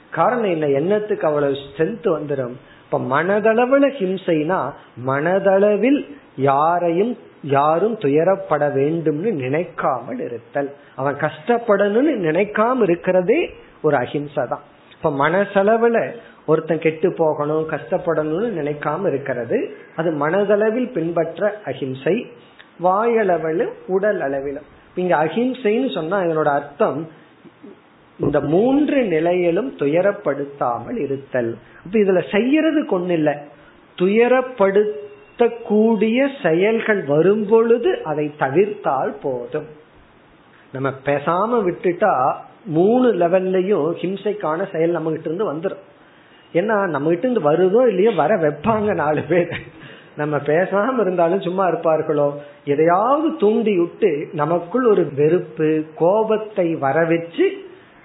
காரணம் என்ன? எண்ணத்துக்கு அவ்வளவு ஸ்ட்ரென்த் வந்துடும் இப்ப மனதளவுல ஹிம்சைனா மனதளவில் யாரையும் யாரும் துயரப்பட வேண்டும்னு நினைக்காமல் இருத்தல். அவன் கஷ்டப்படணும்னு நினைக்காம இருக்கிறதே ஒரு அஹிம்சை தான். இப்ப மனசளவுல ஒருத்தன் கெட்டு போகணும் கஷ்டப்படணும்னு நினைக்காம இருக்கிறது அது மனதளவில் பின்பற்ற அஹிம்சை. வாயளவிலும் உடல் அளவிலும் இங்க அஹிம்சைன்னு சொன்னா இதனோட அர்த்தம் இந்த மூன்று நிலையிலும் துயரப்படுத்தாமல் இருத்தல். இப்ப இதுல செய்யறது கொன்னில்ல துயரப்படுத்தக்கூடிய செயல்கள் வரும் பொழுது அதை தவிர்த்தால் போதும். நம்ம பேசாம விட்டுட்டா மூணு லெவல்லையும் ஹிம்சைக்கான செயல் நம்ம கிட்ட இருந்து வந்துடும் ஏன்னா நம்ம கிட்ட இருந்து வருதோ இல்லையோ வர வைப்பாங்க நாலு பேர். நம்ம பேசாம இருந்தாலும் சும்மா இருப்பார்களோ? எதையாவது தூண்டி விட்டு நமக்குள் ஒரு வெறுப்பு கோபத்தை வரவச்சு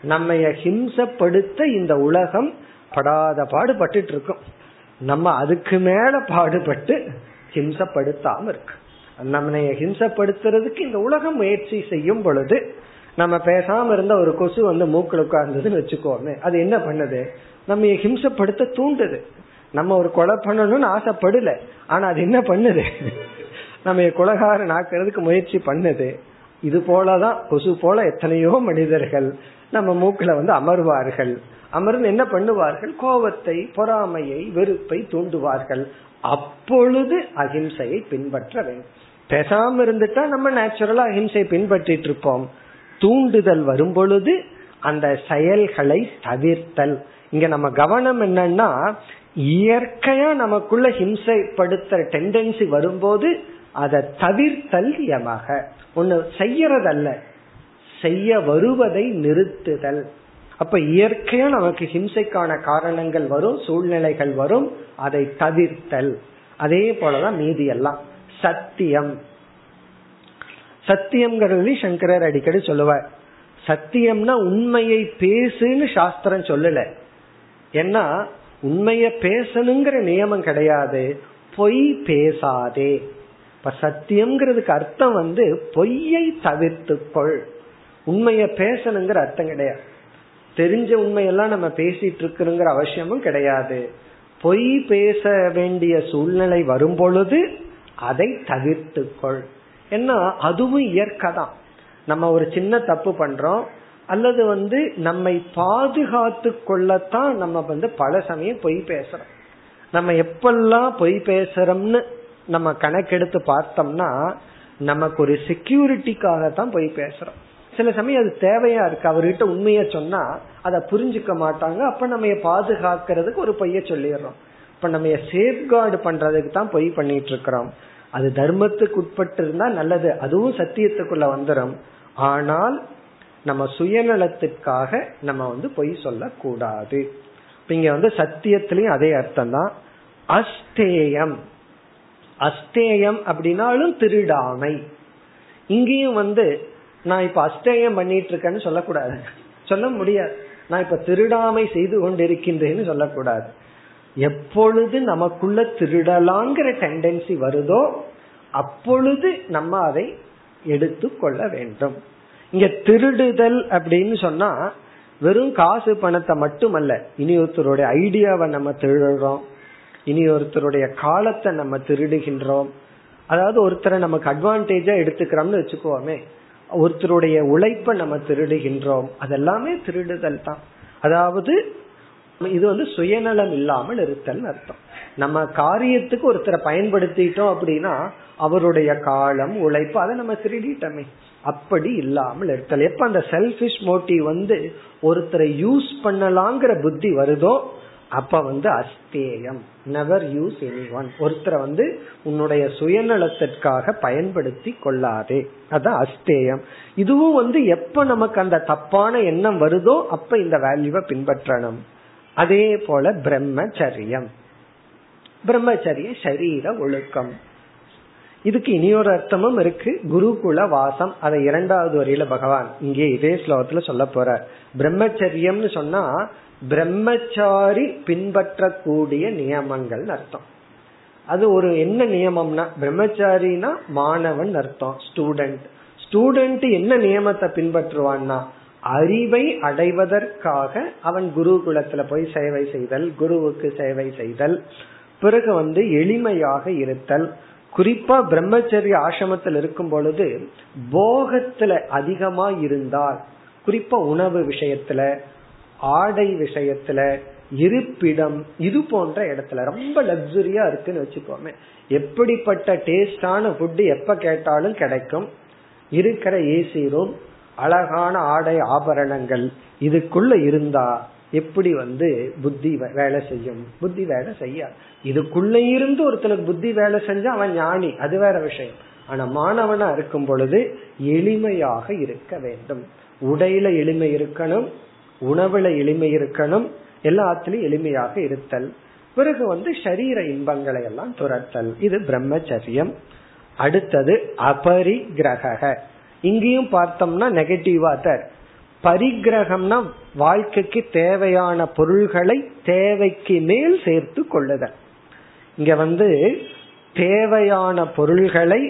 நம்ம ஹிம்சப்படுத்த இந்த உலகம் படாத பாடுபட்டு இருக்கும் நம்ம அதுக்கு மேல பாடுபட்டு ஹிம்சப்படுத்தாம இருக்கு. நம்ம ஹிம்சப்படுத்துறதுக்கு இந்த உலகம் முயற்சி செய்யும் பொழுது நம்ம பேசாம இருந்த ஒரு கொசு வந்து மூக்கில் உட்கார்ந்ததுன்னு வச்சுக்கோமே. அது என்ன பண்ணுது? நம்ம ஹிம்சப்படுத்த தூண்டுது. நம்ம ஒரு கொலை பண்ணணும்னு ஆசைப்படல. ஆனா அது என்ன பண்ணுது? நம்ம கொலகாரன் ஆக்குறதுக்கு முயற்சி பண்ணுது. இது போலதான் கொசு போல எத்தனையோ மனிதர்கள் நம்ம மூக்குல வந்து அமர்வார்கள். அமர்ந்து என்ன பண்ணுவார்கள்? கோபத்தை பொறாமையை வெறுப்பை தூண்டுவார்கள். அப்பொழுது அகிம்சையை பின்பற்ற வேண்டும். பேசாம இருந்துட்டா நம்ம நேச்சுரலா அகிம்சையை பின்பற்றிட்டு இருப்போம். தூண்டுதல் வரும் பொழுது அந்த செயல்களை தவிர்த்தல். இங்க நம்ம கவனம் என்னன்னா இயற்கையா நமக்குள்ள ஹிம்சைப்படுத்துற டெண்டன்சி வரும்போது அதை தவிர்த்தல் யமாக ஒன்னு செய்யறதல்ல. செய்ய வருவதை நிறுத்துதல். அப்ப இயற்கையா நமக்கு ஹிம்சைக்கான காரணங்கள் வரும் சூழ்நிலைகள் வரும் அதை தவிர்த்தல். அதே போலதான் மீதி எல்லாம் சத்தியம். சத்தியம்ங்கிறது சங்கரர் அடிக்கடி சொல்லுவார். சத்தியம்னா உண்மையை பேசுன்னு சாஸ்திரம் சொல்லல. ஏன்னா உண்மைய பேசணுங்கிற நியமம் கிடையாது. பொய் பேசாதே. இப்ப சத்தியம்ங்கிறதுக்கு அர்த்தம் வந்து பொய்யை தவிர்த்துக்கொள். உண்மைய பேசணுங்கிற அர்த்தம் கிடையாது. தெரிஞ்ச உண்மையெல்லாம் நம்ம பேசிட்டு இருக்கிறோங்கிற அவசியமும் கிடையாது. பொய் பேச வேண்டிய சூழ்நிலை வரும் பொழுது அதை தவிர்த்துக்கொள். ஏன்னா அதுவும் இயற்கை தான் நம்ம ஒரு சின்ன தப்பு பண்றோம். அல்லது வந்து நம்மை பாதுகாத்து கொள்ளத்தான் நம்ம வந்து பல சமயம் பொய் பேசுறோம். நம்ம எப்பெல்லாம் பொய் பேசுறோம்னு நம்ம கணக்கெடுத்து பார்த்தோம்னா நமக்கு ஒரு செக்யூரிட்டிக்காக தான் பொய் பேசுறோம். சில சமயம் அது தேவையா இருக்கு. அவர்கிட்ட உண்மைய சொன்னா அதை புரிஞ்சுக்க மாட்டாங்க. அப்ப நம்ம பாதுகாக்கிறதுக்கு ஒரு பொய்ய சொல்லிடுறோம். இப்ப நம்ம சேஃப்கார்டு பண்றதுக்கு தான் பொய் பண்ணிட்டு இருக்கிறோம். அது தர்மத்துக்கு உட்பட்டு இருந்தா நல்லது. அதுவும் சத்தியத்துக்குள்ள வந்துடும் ஆனால் நம்ம சுயநலத்துக்காக நம்ம வந்து பொய் சொல்லக்கூடாது. இங்க வந்து சத்தியத்திலையும் அதே அர்த்தம் தான். அஸ்தேயம். அஸ்தேயம் அப்படின்னாலும் திருடாமை. இங்கேயும் வந்து நான் இப்ப அஸ்தேயம் பண்ணிட்டு இருக்கேன்னு சொல்லக்கூடாது. சொல்ல முடியாது. நான் இப்ப திருடாமை செய்து கொண்டிருக்கின்றேன்னு சொல்லக்கூடாது. எப்பொழுது நமக்குள்ள திருடலாங்கிற டெண்டன்சி வருதோ அப்பொழுது நம்ம அதை எடுத்து கொள்ள வேண்டும். இங்க திருடுதல் அப்படின்னு சொன்னா வெறும் காசு பணத்தை மட்டுமல்ல. இனி ஒருத்தருடைய ஐடியாவை நம்ம திருடுறோம். இனி ஒருத்தருடைய காலத்தை நம்ம திருடுகின்றோம். அதாவது ஒருத்தரை நமக்கு அட்வான்டேஜா எடுத்துக்கிறோம்னு வச்சுக்கோமே. ஒருத்தருடைய உழைப்பை நம்ம திருடுகின்றோம். அதெல்லாமே திருடுதல் தான். அதாவது இது வந்து சுயநலம் இல்லாமல் இருத்தல் அர்த்தம். நம்ம காரியத்துக்கு ஒருத்தரை பயன்படுத்திட்டோம் அப்படின்னா அவருடைய காலம் உழைப்பு அதை நம்ம திருடிட்டோமே. அப்படி இல்லாமல் இருத்தல். எப்ப அந்த செல்பிஷ் மோட்டிவ் வந்து ஒருத்தரை யூஸ் பண்ணலாங்கிற புத்தி வருதோ அப்ப வந்து அஸ்தேயம். நெவர் யூஸ் எனி ஒன் ஒருத்தரை வந்து உன்னுடைய சுயநலத்திற்காக பயன்படுத்தி கொள்ளாதே. அதான் அஸ்தேயம். இதுவும் வந்து எப்ப நமக்கு அந்த தப்பான எண்ணம் வருதோ அப்ப இந்த வேல்யூவை பின்பற்றணும். அதே போல பிரம்மச்சரியம். பிரம்மச்சரிய சரீர ஒழுக்கம். இதுக்கு இனியொரு அர்த்தமும் இருக்கு. குருகுல வாசம். அதை இரண்டாவது வரியில பகவான் இங்கே இதே ஸ்லோகத்துல சொல்ல போற. பிரம்மச்சரியம்னு சொன்னா பிரம்மச்சாரி பின்பற்றக்கூடிய நியமங்கள் அர்த்தம். அது ஒரு என்ன நியமம்னா பிரம்மச்சாரினா மாணவன் அர்த்தம் ஸ்டூடெண்ட் ஸ்டூடெண்ட் என்ன நியமத்தை பின்பற்றுவான்னா அறிவை அடைவதற்காக அவன் குருகுலத்துல போய் சேவை செய்தல் குருவுக்கு சேவை செய்தல் பிறகு வந்து எளிமையாக இருத்தல். குறிப்பா பிரம்மச்சரிய ஆசிரமத்தில் இருக்கும் பொழுது போகத்துல அதிகமா இருந்தால் குறிப்பா உணவு விஷயத்துல ஆடை விஷயத்துல இருப்பிடம் இது போன்ற இடத்துல ரொம்ப லக்ஸுரியா இருக்குன்னு வச்சுக்கோமே. எப்படிப்பட்ட டேஸ்டான ஃபுட் எப்ப கேட்டாலும் கிடைக்கும். இருக்கிற ஏசி ரூம் அழகான ஆடை ஆபரணங்கள் இதுக்குள்ள இருந்தா எப்படி வந்து புத்தி வேலை செய்யும்? புத்தி வேலை செய்யாது. இதுக்குள்ள இருந்து ஒருத்தனுக்கு புத்தி வேலை செஞ்சா அவன் ஞானி. அது வேற விஷயம். ஆனா மாணவனா இருக்கும் பொழுது எளிமையாக இருக்க வேண்டும். உடையில எளிமை இருக்கணும் உணவுல எளிமை இருக்கணும் எல்லாத்திலும் எளிமையாக இருத்தல். பிறகு வந்து சரீர இன்பங்களை எல்லாம் துரத்தல். இது பிரம்மச்சரியம். அடுத்தது அபரிகிரக இங்கேயும் பார்த்தோம்னா நெகட்டிவா தான் பரிகிரகம்னா வாழ்க்கைக்கு தேவையான பொருள்களை தேவைக்கு மேல் சேர்த்து கொள்ளுதல். இங்க வந்து தேவையான பொருள்களை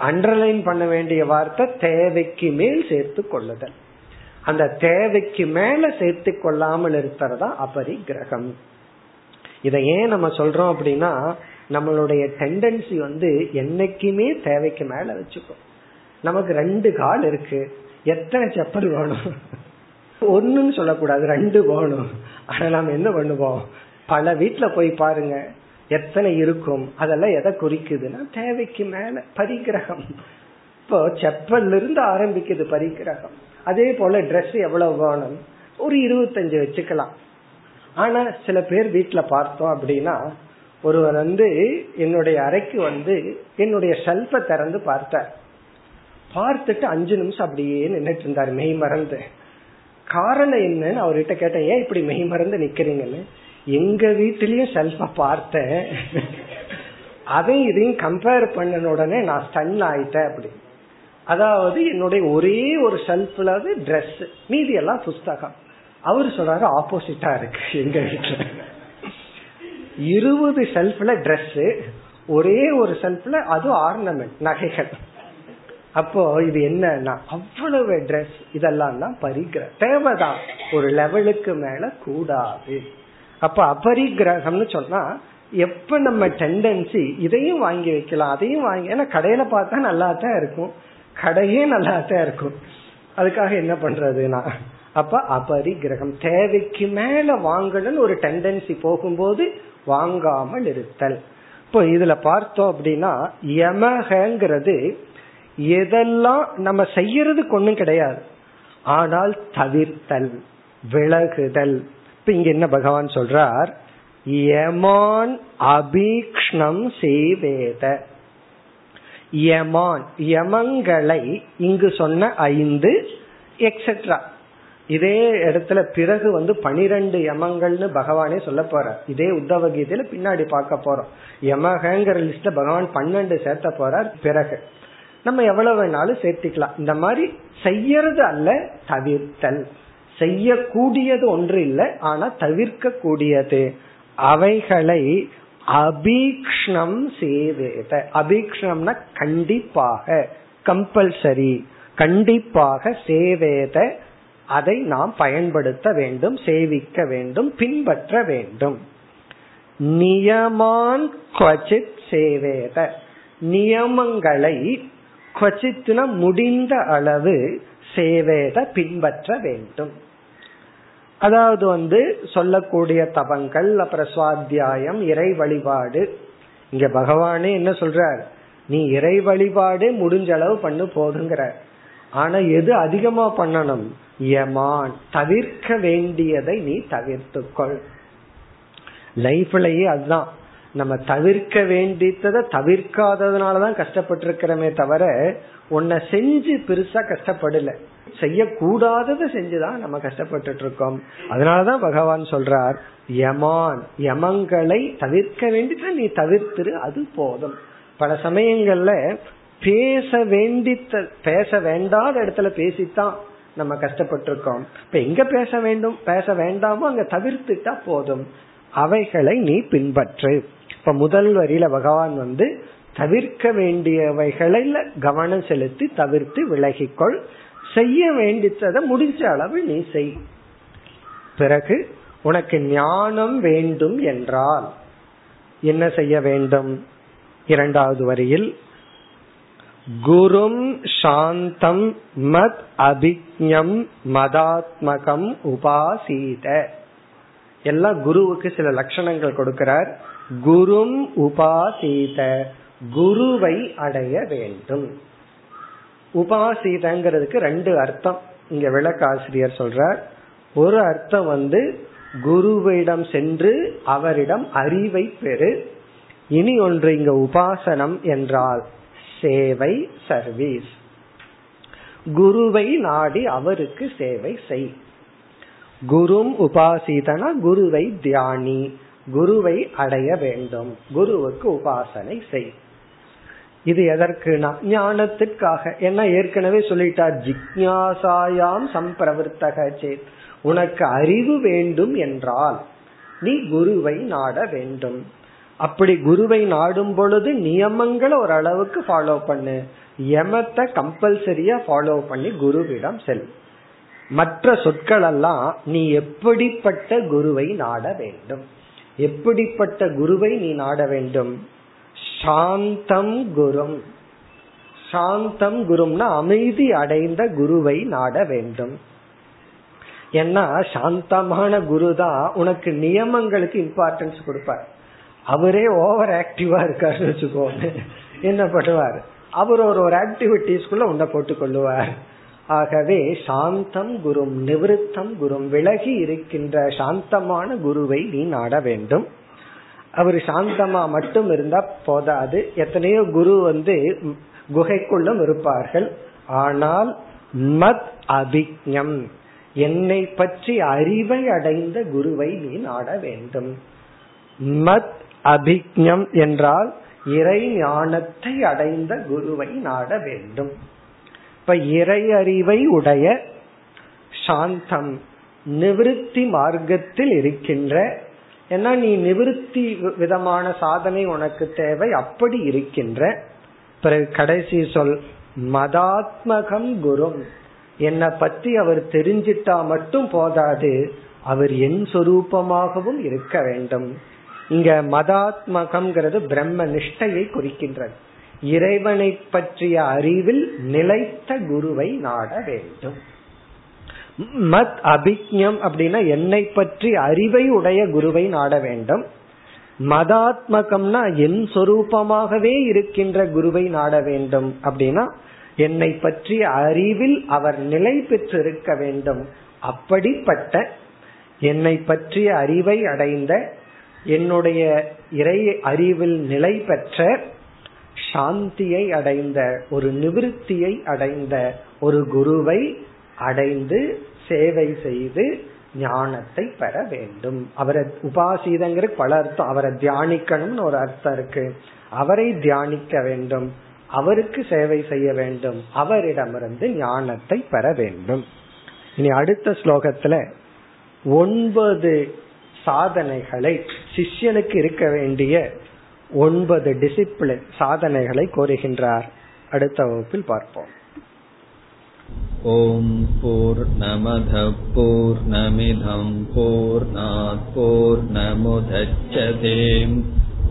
அண்டர்லைன் பண்ண வேண்டிய வார்த்தை தேவைக்கு மேல் சேர்த்து கொள்ளுதல். அந்த தேவைக்கு மேல சேர்த்து கொள்ளாமல் இருக்கிறதா அபரிகிரகம் இதை ஏன் நம்ம சொல்றோம் அப்படின்னா நம்மளுடைய டெண்டன்சி வந்து என்னைக்குமே தேவைக்கு மேல வச்சுக்கோ நமக்கு ரெண்டு கால் இருக்கு. எத்தனை செப்பல் வேணும்? ஒன்னுன்னு சொல்லக்கூடாது ரெண்டு வேணும். ஆனா நம்ம என்ன பண்ணுவோம்? பல வீட்டுல போய் பாருங்க. எத்தனை இருக்கும்? அதெல்லாம் எதை குறிக்குதுன்னா தேவைக்கு மேல பரிகிரகம் இப்போ செப்பல்ல இருந்து ஆரம்பிக்குது பரிகிரகம் அதே போல ட்ரெஸ் எவ்வளவு வேணும்? ஒரு இருபத்தஞ்சு வச்சுக்கலாம். ஆனா சில பேர் வீட்டுல பார்த்தோம் அப்படின்னா ஒருவர் வந்து என்னுடைய அறைக்கு வந்து என்னுடைய ஷெல்ஃப திறந்து பார்த்தார். பார்த்துட்டு அஞ்சு நிமிஷம் அப்படியே நின்றுட்டு இருந்தார். மெய் மறந்து. காரணம் என்னன்னு அவர்கிட்ட கேட்டேன் ஏன் இப்படி மெய் மறந்து நிக்கிறீங்கன்னு? எங்க வீட்டிலயும் செல்ஃபா பார்த்தேன். அதையும் இதையும் கம்பேர் பண்ணன உடனே நான் ஸ்டன் ஆயிட்டேன் அப்படி. அதாவது என்னுடைய ஒரே ஒரு ஷெல்ஃப்ல ட்ரெஸ் மீதி எல்லாம் புஸ்தகம். அவர் சொல்றாரு ஆப்போசிட்டா இருக்கு எங்க வீட்டுல இருபது செல்ஃப்ல ட்ரெஸ் ஒரே ஒரு செல்ஃப்ல அது ஆர்னமெண்ட் நகைகள். அப்போ இது என்னன்னா அவ்வளவு ட்ரெஸ் இதெல்லாம் தான் பரிகிர தேவைதான். ஒரு லெவலுக்கு மேல கூடாது. அப்ப அபரிகிரகம்னு சொன்னா எப்ப நம்ம டெண்டன்சி இதையும் வாங்கி வைக்கலாம் அதையும் வாங்கி ஏன்னா கடையில பார்த்தா நல்லா தான் இருக்கும். கடையே நல்லா தான் இருக்கும். அதுக்காக என்ன பண்றதுனா அப்ப அபரிகிரகம் தேவைக்கு மேல வாங்கணும்னு ஒரு டெண்டன்சி போகும்போது வாங்காமல் இருத்தல். இப்போ இதுல பார்த்தோம் அப்படின்னா யமகங்கிறது எதெல்லாம் நம்ம செய்யறதுக்கு ஒன்றும் கிடையாது. ஆனால் தவிர்த்தல் விலகுதல். இப்ப இங்க என்ன பகவான் சொல்றார்? யமான் அபீக்ஷ்ணம் செய்வேத யமான் யமங்களை இங்கு சொன்ன ஐந்து எக்ஸெட்ரா இதே இடத்துல பிறகு வந்து பனிரெண்டு யமங்கள்னு பகவானே சொல்ல போறார். இதே உத்தவ கீதையில பின்னாடி பார்க்க போறோம். யமகங்கிற லிஸ்ட பகவான் பன்னெண்டு சேர்த்த போறார். பிறகு நம்ம எவ்வளவு வேணாலும் சேர்த்திக்கலாம். இந்த மாதிரி செய்யறது அல்ல தவிர்த்தல். செய்யக்கூடியது ஒன்று இல்லை ஆனா தவிர்க்க கூடியது அவைகளை அபீக்ஷணம் சேவேத அபீக்ஷ்ணம்னா கண்டிப்பாக கம்பல்சரி கண்டிப்பாக சேவேத அதை நாம் பயன்படுத்த வேண்டும் சேவிக்க வேண்டும் பின்பற்ற வேண்டும். நியமான் சேவேத. நியமங்களை குவச்சித்னா முடிந்த அளவு சேவேத பின்பற்ற வேண்டும். அதாவது வந்து சொல்லக்கூடிய தவங்கள் அப்புறம் சுவாத்தியாயம் இறை வழிபாடு. இங்க பகவானே என்ன சொல்றார்? நீ இறை வழிபாடு முடிஞ்ச அளவு பண்ணு போதுங்கிற. ஆனா எது அதிகமா பண்ணணும்? யமான். தவிர்க்க வேண்டியதை நீ தவிர்த்துக்கொள். லைஃப்லயே அதுதான். நம்ம தவிர்க்க வேண்டியதை தவிர்க்காததுனாலதான் கஷ்டப்பட்டு இருக்கிறமே தவிர உன்னை செஞ்சு பெருசா கஷ்டப்படல. செய்யக்கூடாததை செஞ்சுதான் நம்ம கஷ்டப்பட்டு இருக்கோம் அதனாலதான் பகவான் சொல்றார் யமான் யமங்களை தவிர்க்க வேண்டிதான் நீ தவிர்த்துரு அது போதும். பல சமயங்கள்ல பேச வேண்டி பேச வேண்டாத இடத்துல பேசித்தான் நம்ம கஷ்டப்பட்டு இருக்கோம் இப்ப எங்க பேச வேண்டும் பேச வேண்டாமோ அங்க தவிர்த்துட்டா போதும். அவைகளை நீ பின்பற்று. இப்ப முதல் வரியில பகவான் வந்து தவிர்க்க வேண்டியவைகளில் கவனம் செலுத்தி தவிர்த்து விலகிக்கொள். செய்ய வேண்டித்ததை முடிஞ்ச அளவு நீ செய். பிறகு உனக்கு ஞானம் வேண்டும் என்றால் என்ன செய்ய வேண்டும்? இரண்டாவது வரியில் குரும் சாந்தம் மத் அபிஜம் மதாத்மகம் உபாசீத. எல்லாம் குருவுக்கு சில லட்சணங்கள் கொடுக்கிறார். குரும் உபாசீத குருவை அடைய வேண்டும். உபாசீதங்கிறதுக்கு ரெண்டு அர்த்தம். இங்க விளக்காசிரியர் சொல்றார் ஒரு அர்த்தம் வந்து குருவிடம் சென்று அவரிடம் அறிவை பெறு. இனி ஒன்று இங்க உபாசனம் என்றால் சேவை சர்வீஸ் குருவை நாடி அவருக்கு சேவை செய். குரும் உபாசிதனா குருவை தியானி. குருவை அடைய வேண்டும். குருவுக்கு உபாசனை செய். இது எதற்குனா ஞானத்திற்காக. என்ன ஏற்கனவே சொல்லிட்டார். ஜிக்யாசாயாம் சம்பிரவர்த்தக சேத். உனக்கு அறிவு வேண்டும் என்றால் நீ குருவை நாட வேண்டும். அப்படி குருவை நாடும் பொழுது நியமங்களை ஓரளவுக்கு ஃபாலோ பண்ணு. யமத்தை கம்பல்சரியா ஃபாலோ பண்ணி குருவிடம் செல். மற்ற சொற்கள் எல்லாம் நீ எப்படிப்பட்ட குருவை நாட வேண்டும்? எப்படிப்பட்ட குருவை நீ நாட வேண்டும்? சாந்தம் குரும். சாந்தம் குரும்னா அமைதி அடைந்த குருவை நாட வேண்டும். ஏன்னா சாந்தமான குரு தான் உனக்கு நியமங்களுக்கு இம்பார்ட்டன்ஸ் கொடுப்பார். அவரே ஓவர் ஆக்டிவா இருக்காருன்னு வச்சுக்கோங்க. என்ன பண்ணுவார்? அவர் ஒரு ஒரு ஆக்டிவிட்டிஸ்குள்ள உன்னை போட்டுக் கொள்ளுவார் ஆகவே சாந்தம் குரும் நிவிருத்தம் குரும் விலகி இருக்கின்ற சாந்தமான குருவை நீ நாட வேண்டும். அவர் சாந்தமா மட்டும் இருந்தா போதாது. எத்தனையோ குரு வந்து குகைக்குள்ளும் இருப்பார்கள். ஆனால் மத் அபிக்ஞம் என்னை பற்றி அறிவை அடைந்த குருவை நீ நாட வேண்டும். மத் அபிக்ஞம் என்றால் இறை ஞானத்தை அடைந்த குருவை நாட வேண்டும். இப்ப இறை அறிவை உடைய சாந்தம் நிவிருத்தி மார்க்கத்தில் இருக்கின்ற ஏன்னா நீ நிவிருத்தி விதமான சாதனை உனக்கு தேவை அப்படி இருக்கின்ற பிறகு கடைசி சொல் மதாத்மகம் குரும். என்னை பத்தி அவர் தெரிஞ்சிட்டா மட்டும் போதாது அவர் என் சொரூபமாகவும் இருக்க வேண்டும். இங்க மதாத்மகம்ங்கிறது பிரம்ம நிஷ்டையை குறிக்கின்றது. இறைவனை பற்றிய அறிவில் நிலைத்த குருவை நாட வேண்டும். மத் அபிக்ஞம் அப்படின்னா என்னை பற்றி அறிவை உடைய குருவை நாட வேண்டும். மதாத்மகம்னா என் சொரூபமாகவே இருக்கின்ற குருவை நாட வேண்டும் அப்படின்னா என்னை பற்றிய அறிவில் அவர் நிலை பெற்றிருக்க வேண்டும். அப்படிப்பட்ட என்னை பற்றிய அறிவை அடைந்த என்னுடைய இறை அறிவில் நிலை பெற்ற சாந்தியை அடைந்த ஒரு நிவிருத்தியை அடைந்த ஒரு குருவை அடைந்து சேவை செய்து ஞானத்தை பெற வேண்டும். அவரை உபாசீதங்கிற பல அர்த்தம் அவரை தியானிக்கணும்னு ஒரு அர்த்தம் இருக்கு. அவரை தியானிக்க வேண்டும். அவருக்கு சேவை செய்ய வேண்டும். அவரிடமிருந்து ஞானத்தை பெற வேண்டும். இனி அடுத்த ஸ்லோகத்துல ஒன்பது சாதனைகளை சிஷ்யனுக்கு இருக்க வேண்டிய ஒன்பது டிசிப்ளின் சாதனைகளை கோருகின்றார் அடுத்த வகுப்பில் பார்ப்போம் ॐ पूर्णमधः पूर्णमिधं पूर्णात् पूर्णमुदच्छते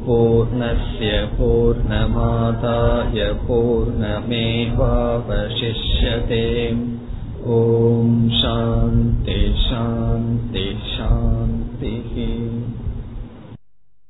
पूर्णस्य पूर्णमादाय पूर्णमेवावशिष्यते ॐ शान्ति शान्ति शान्तिः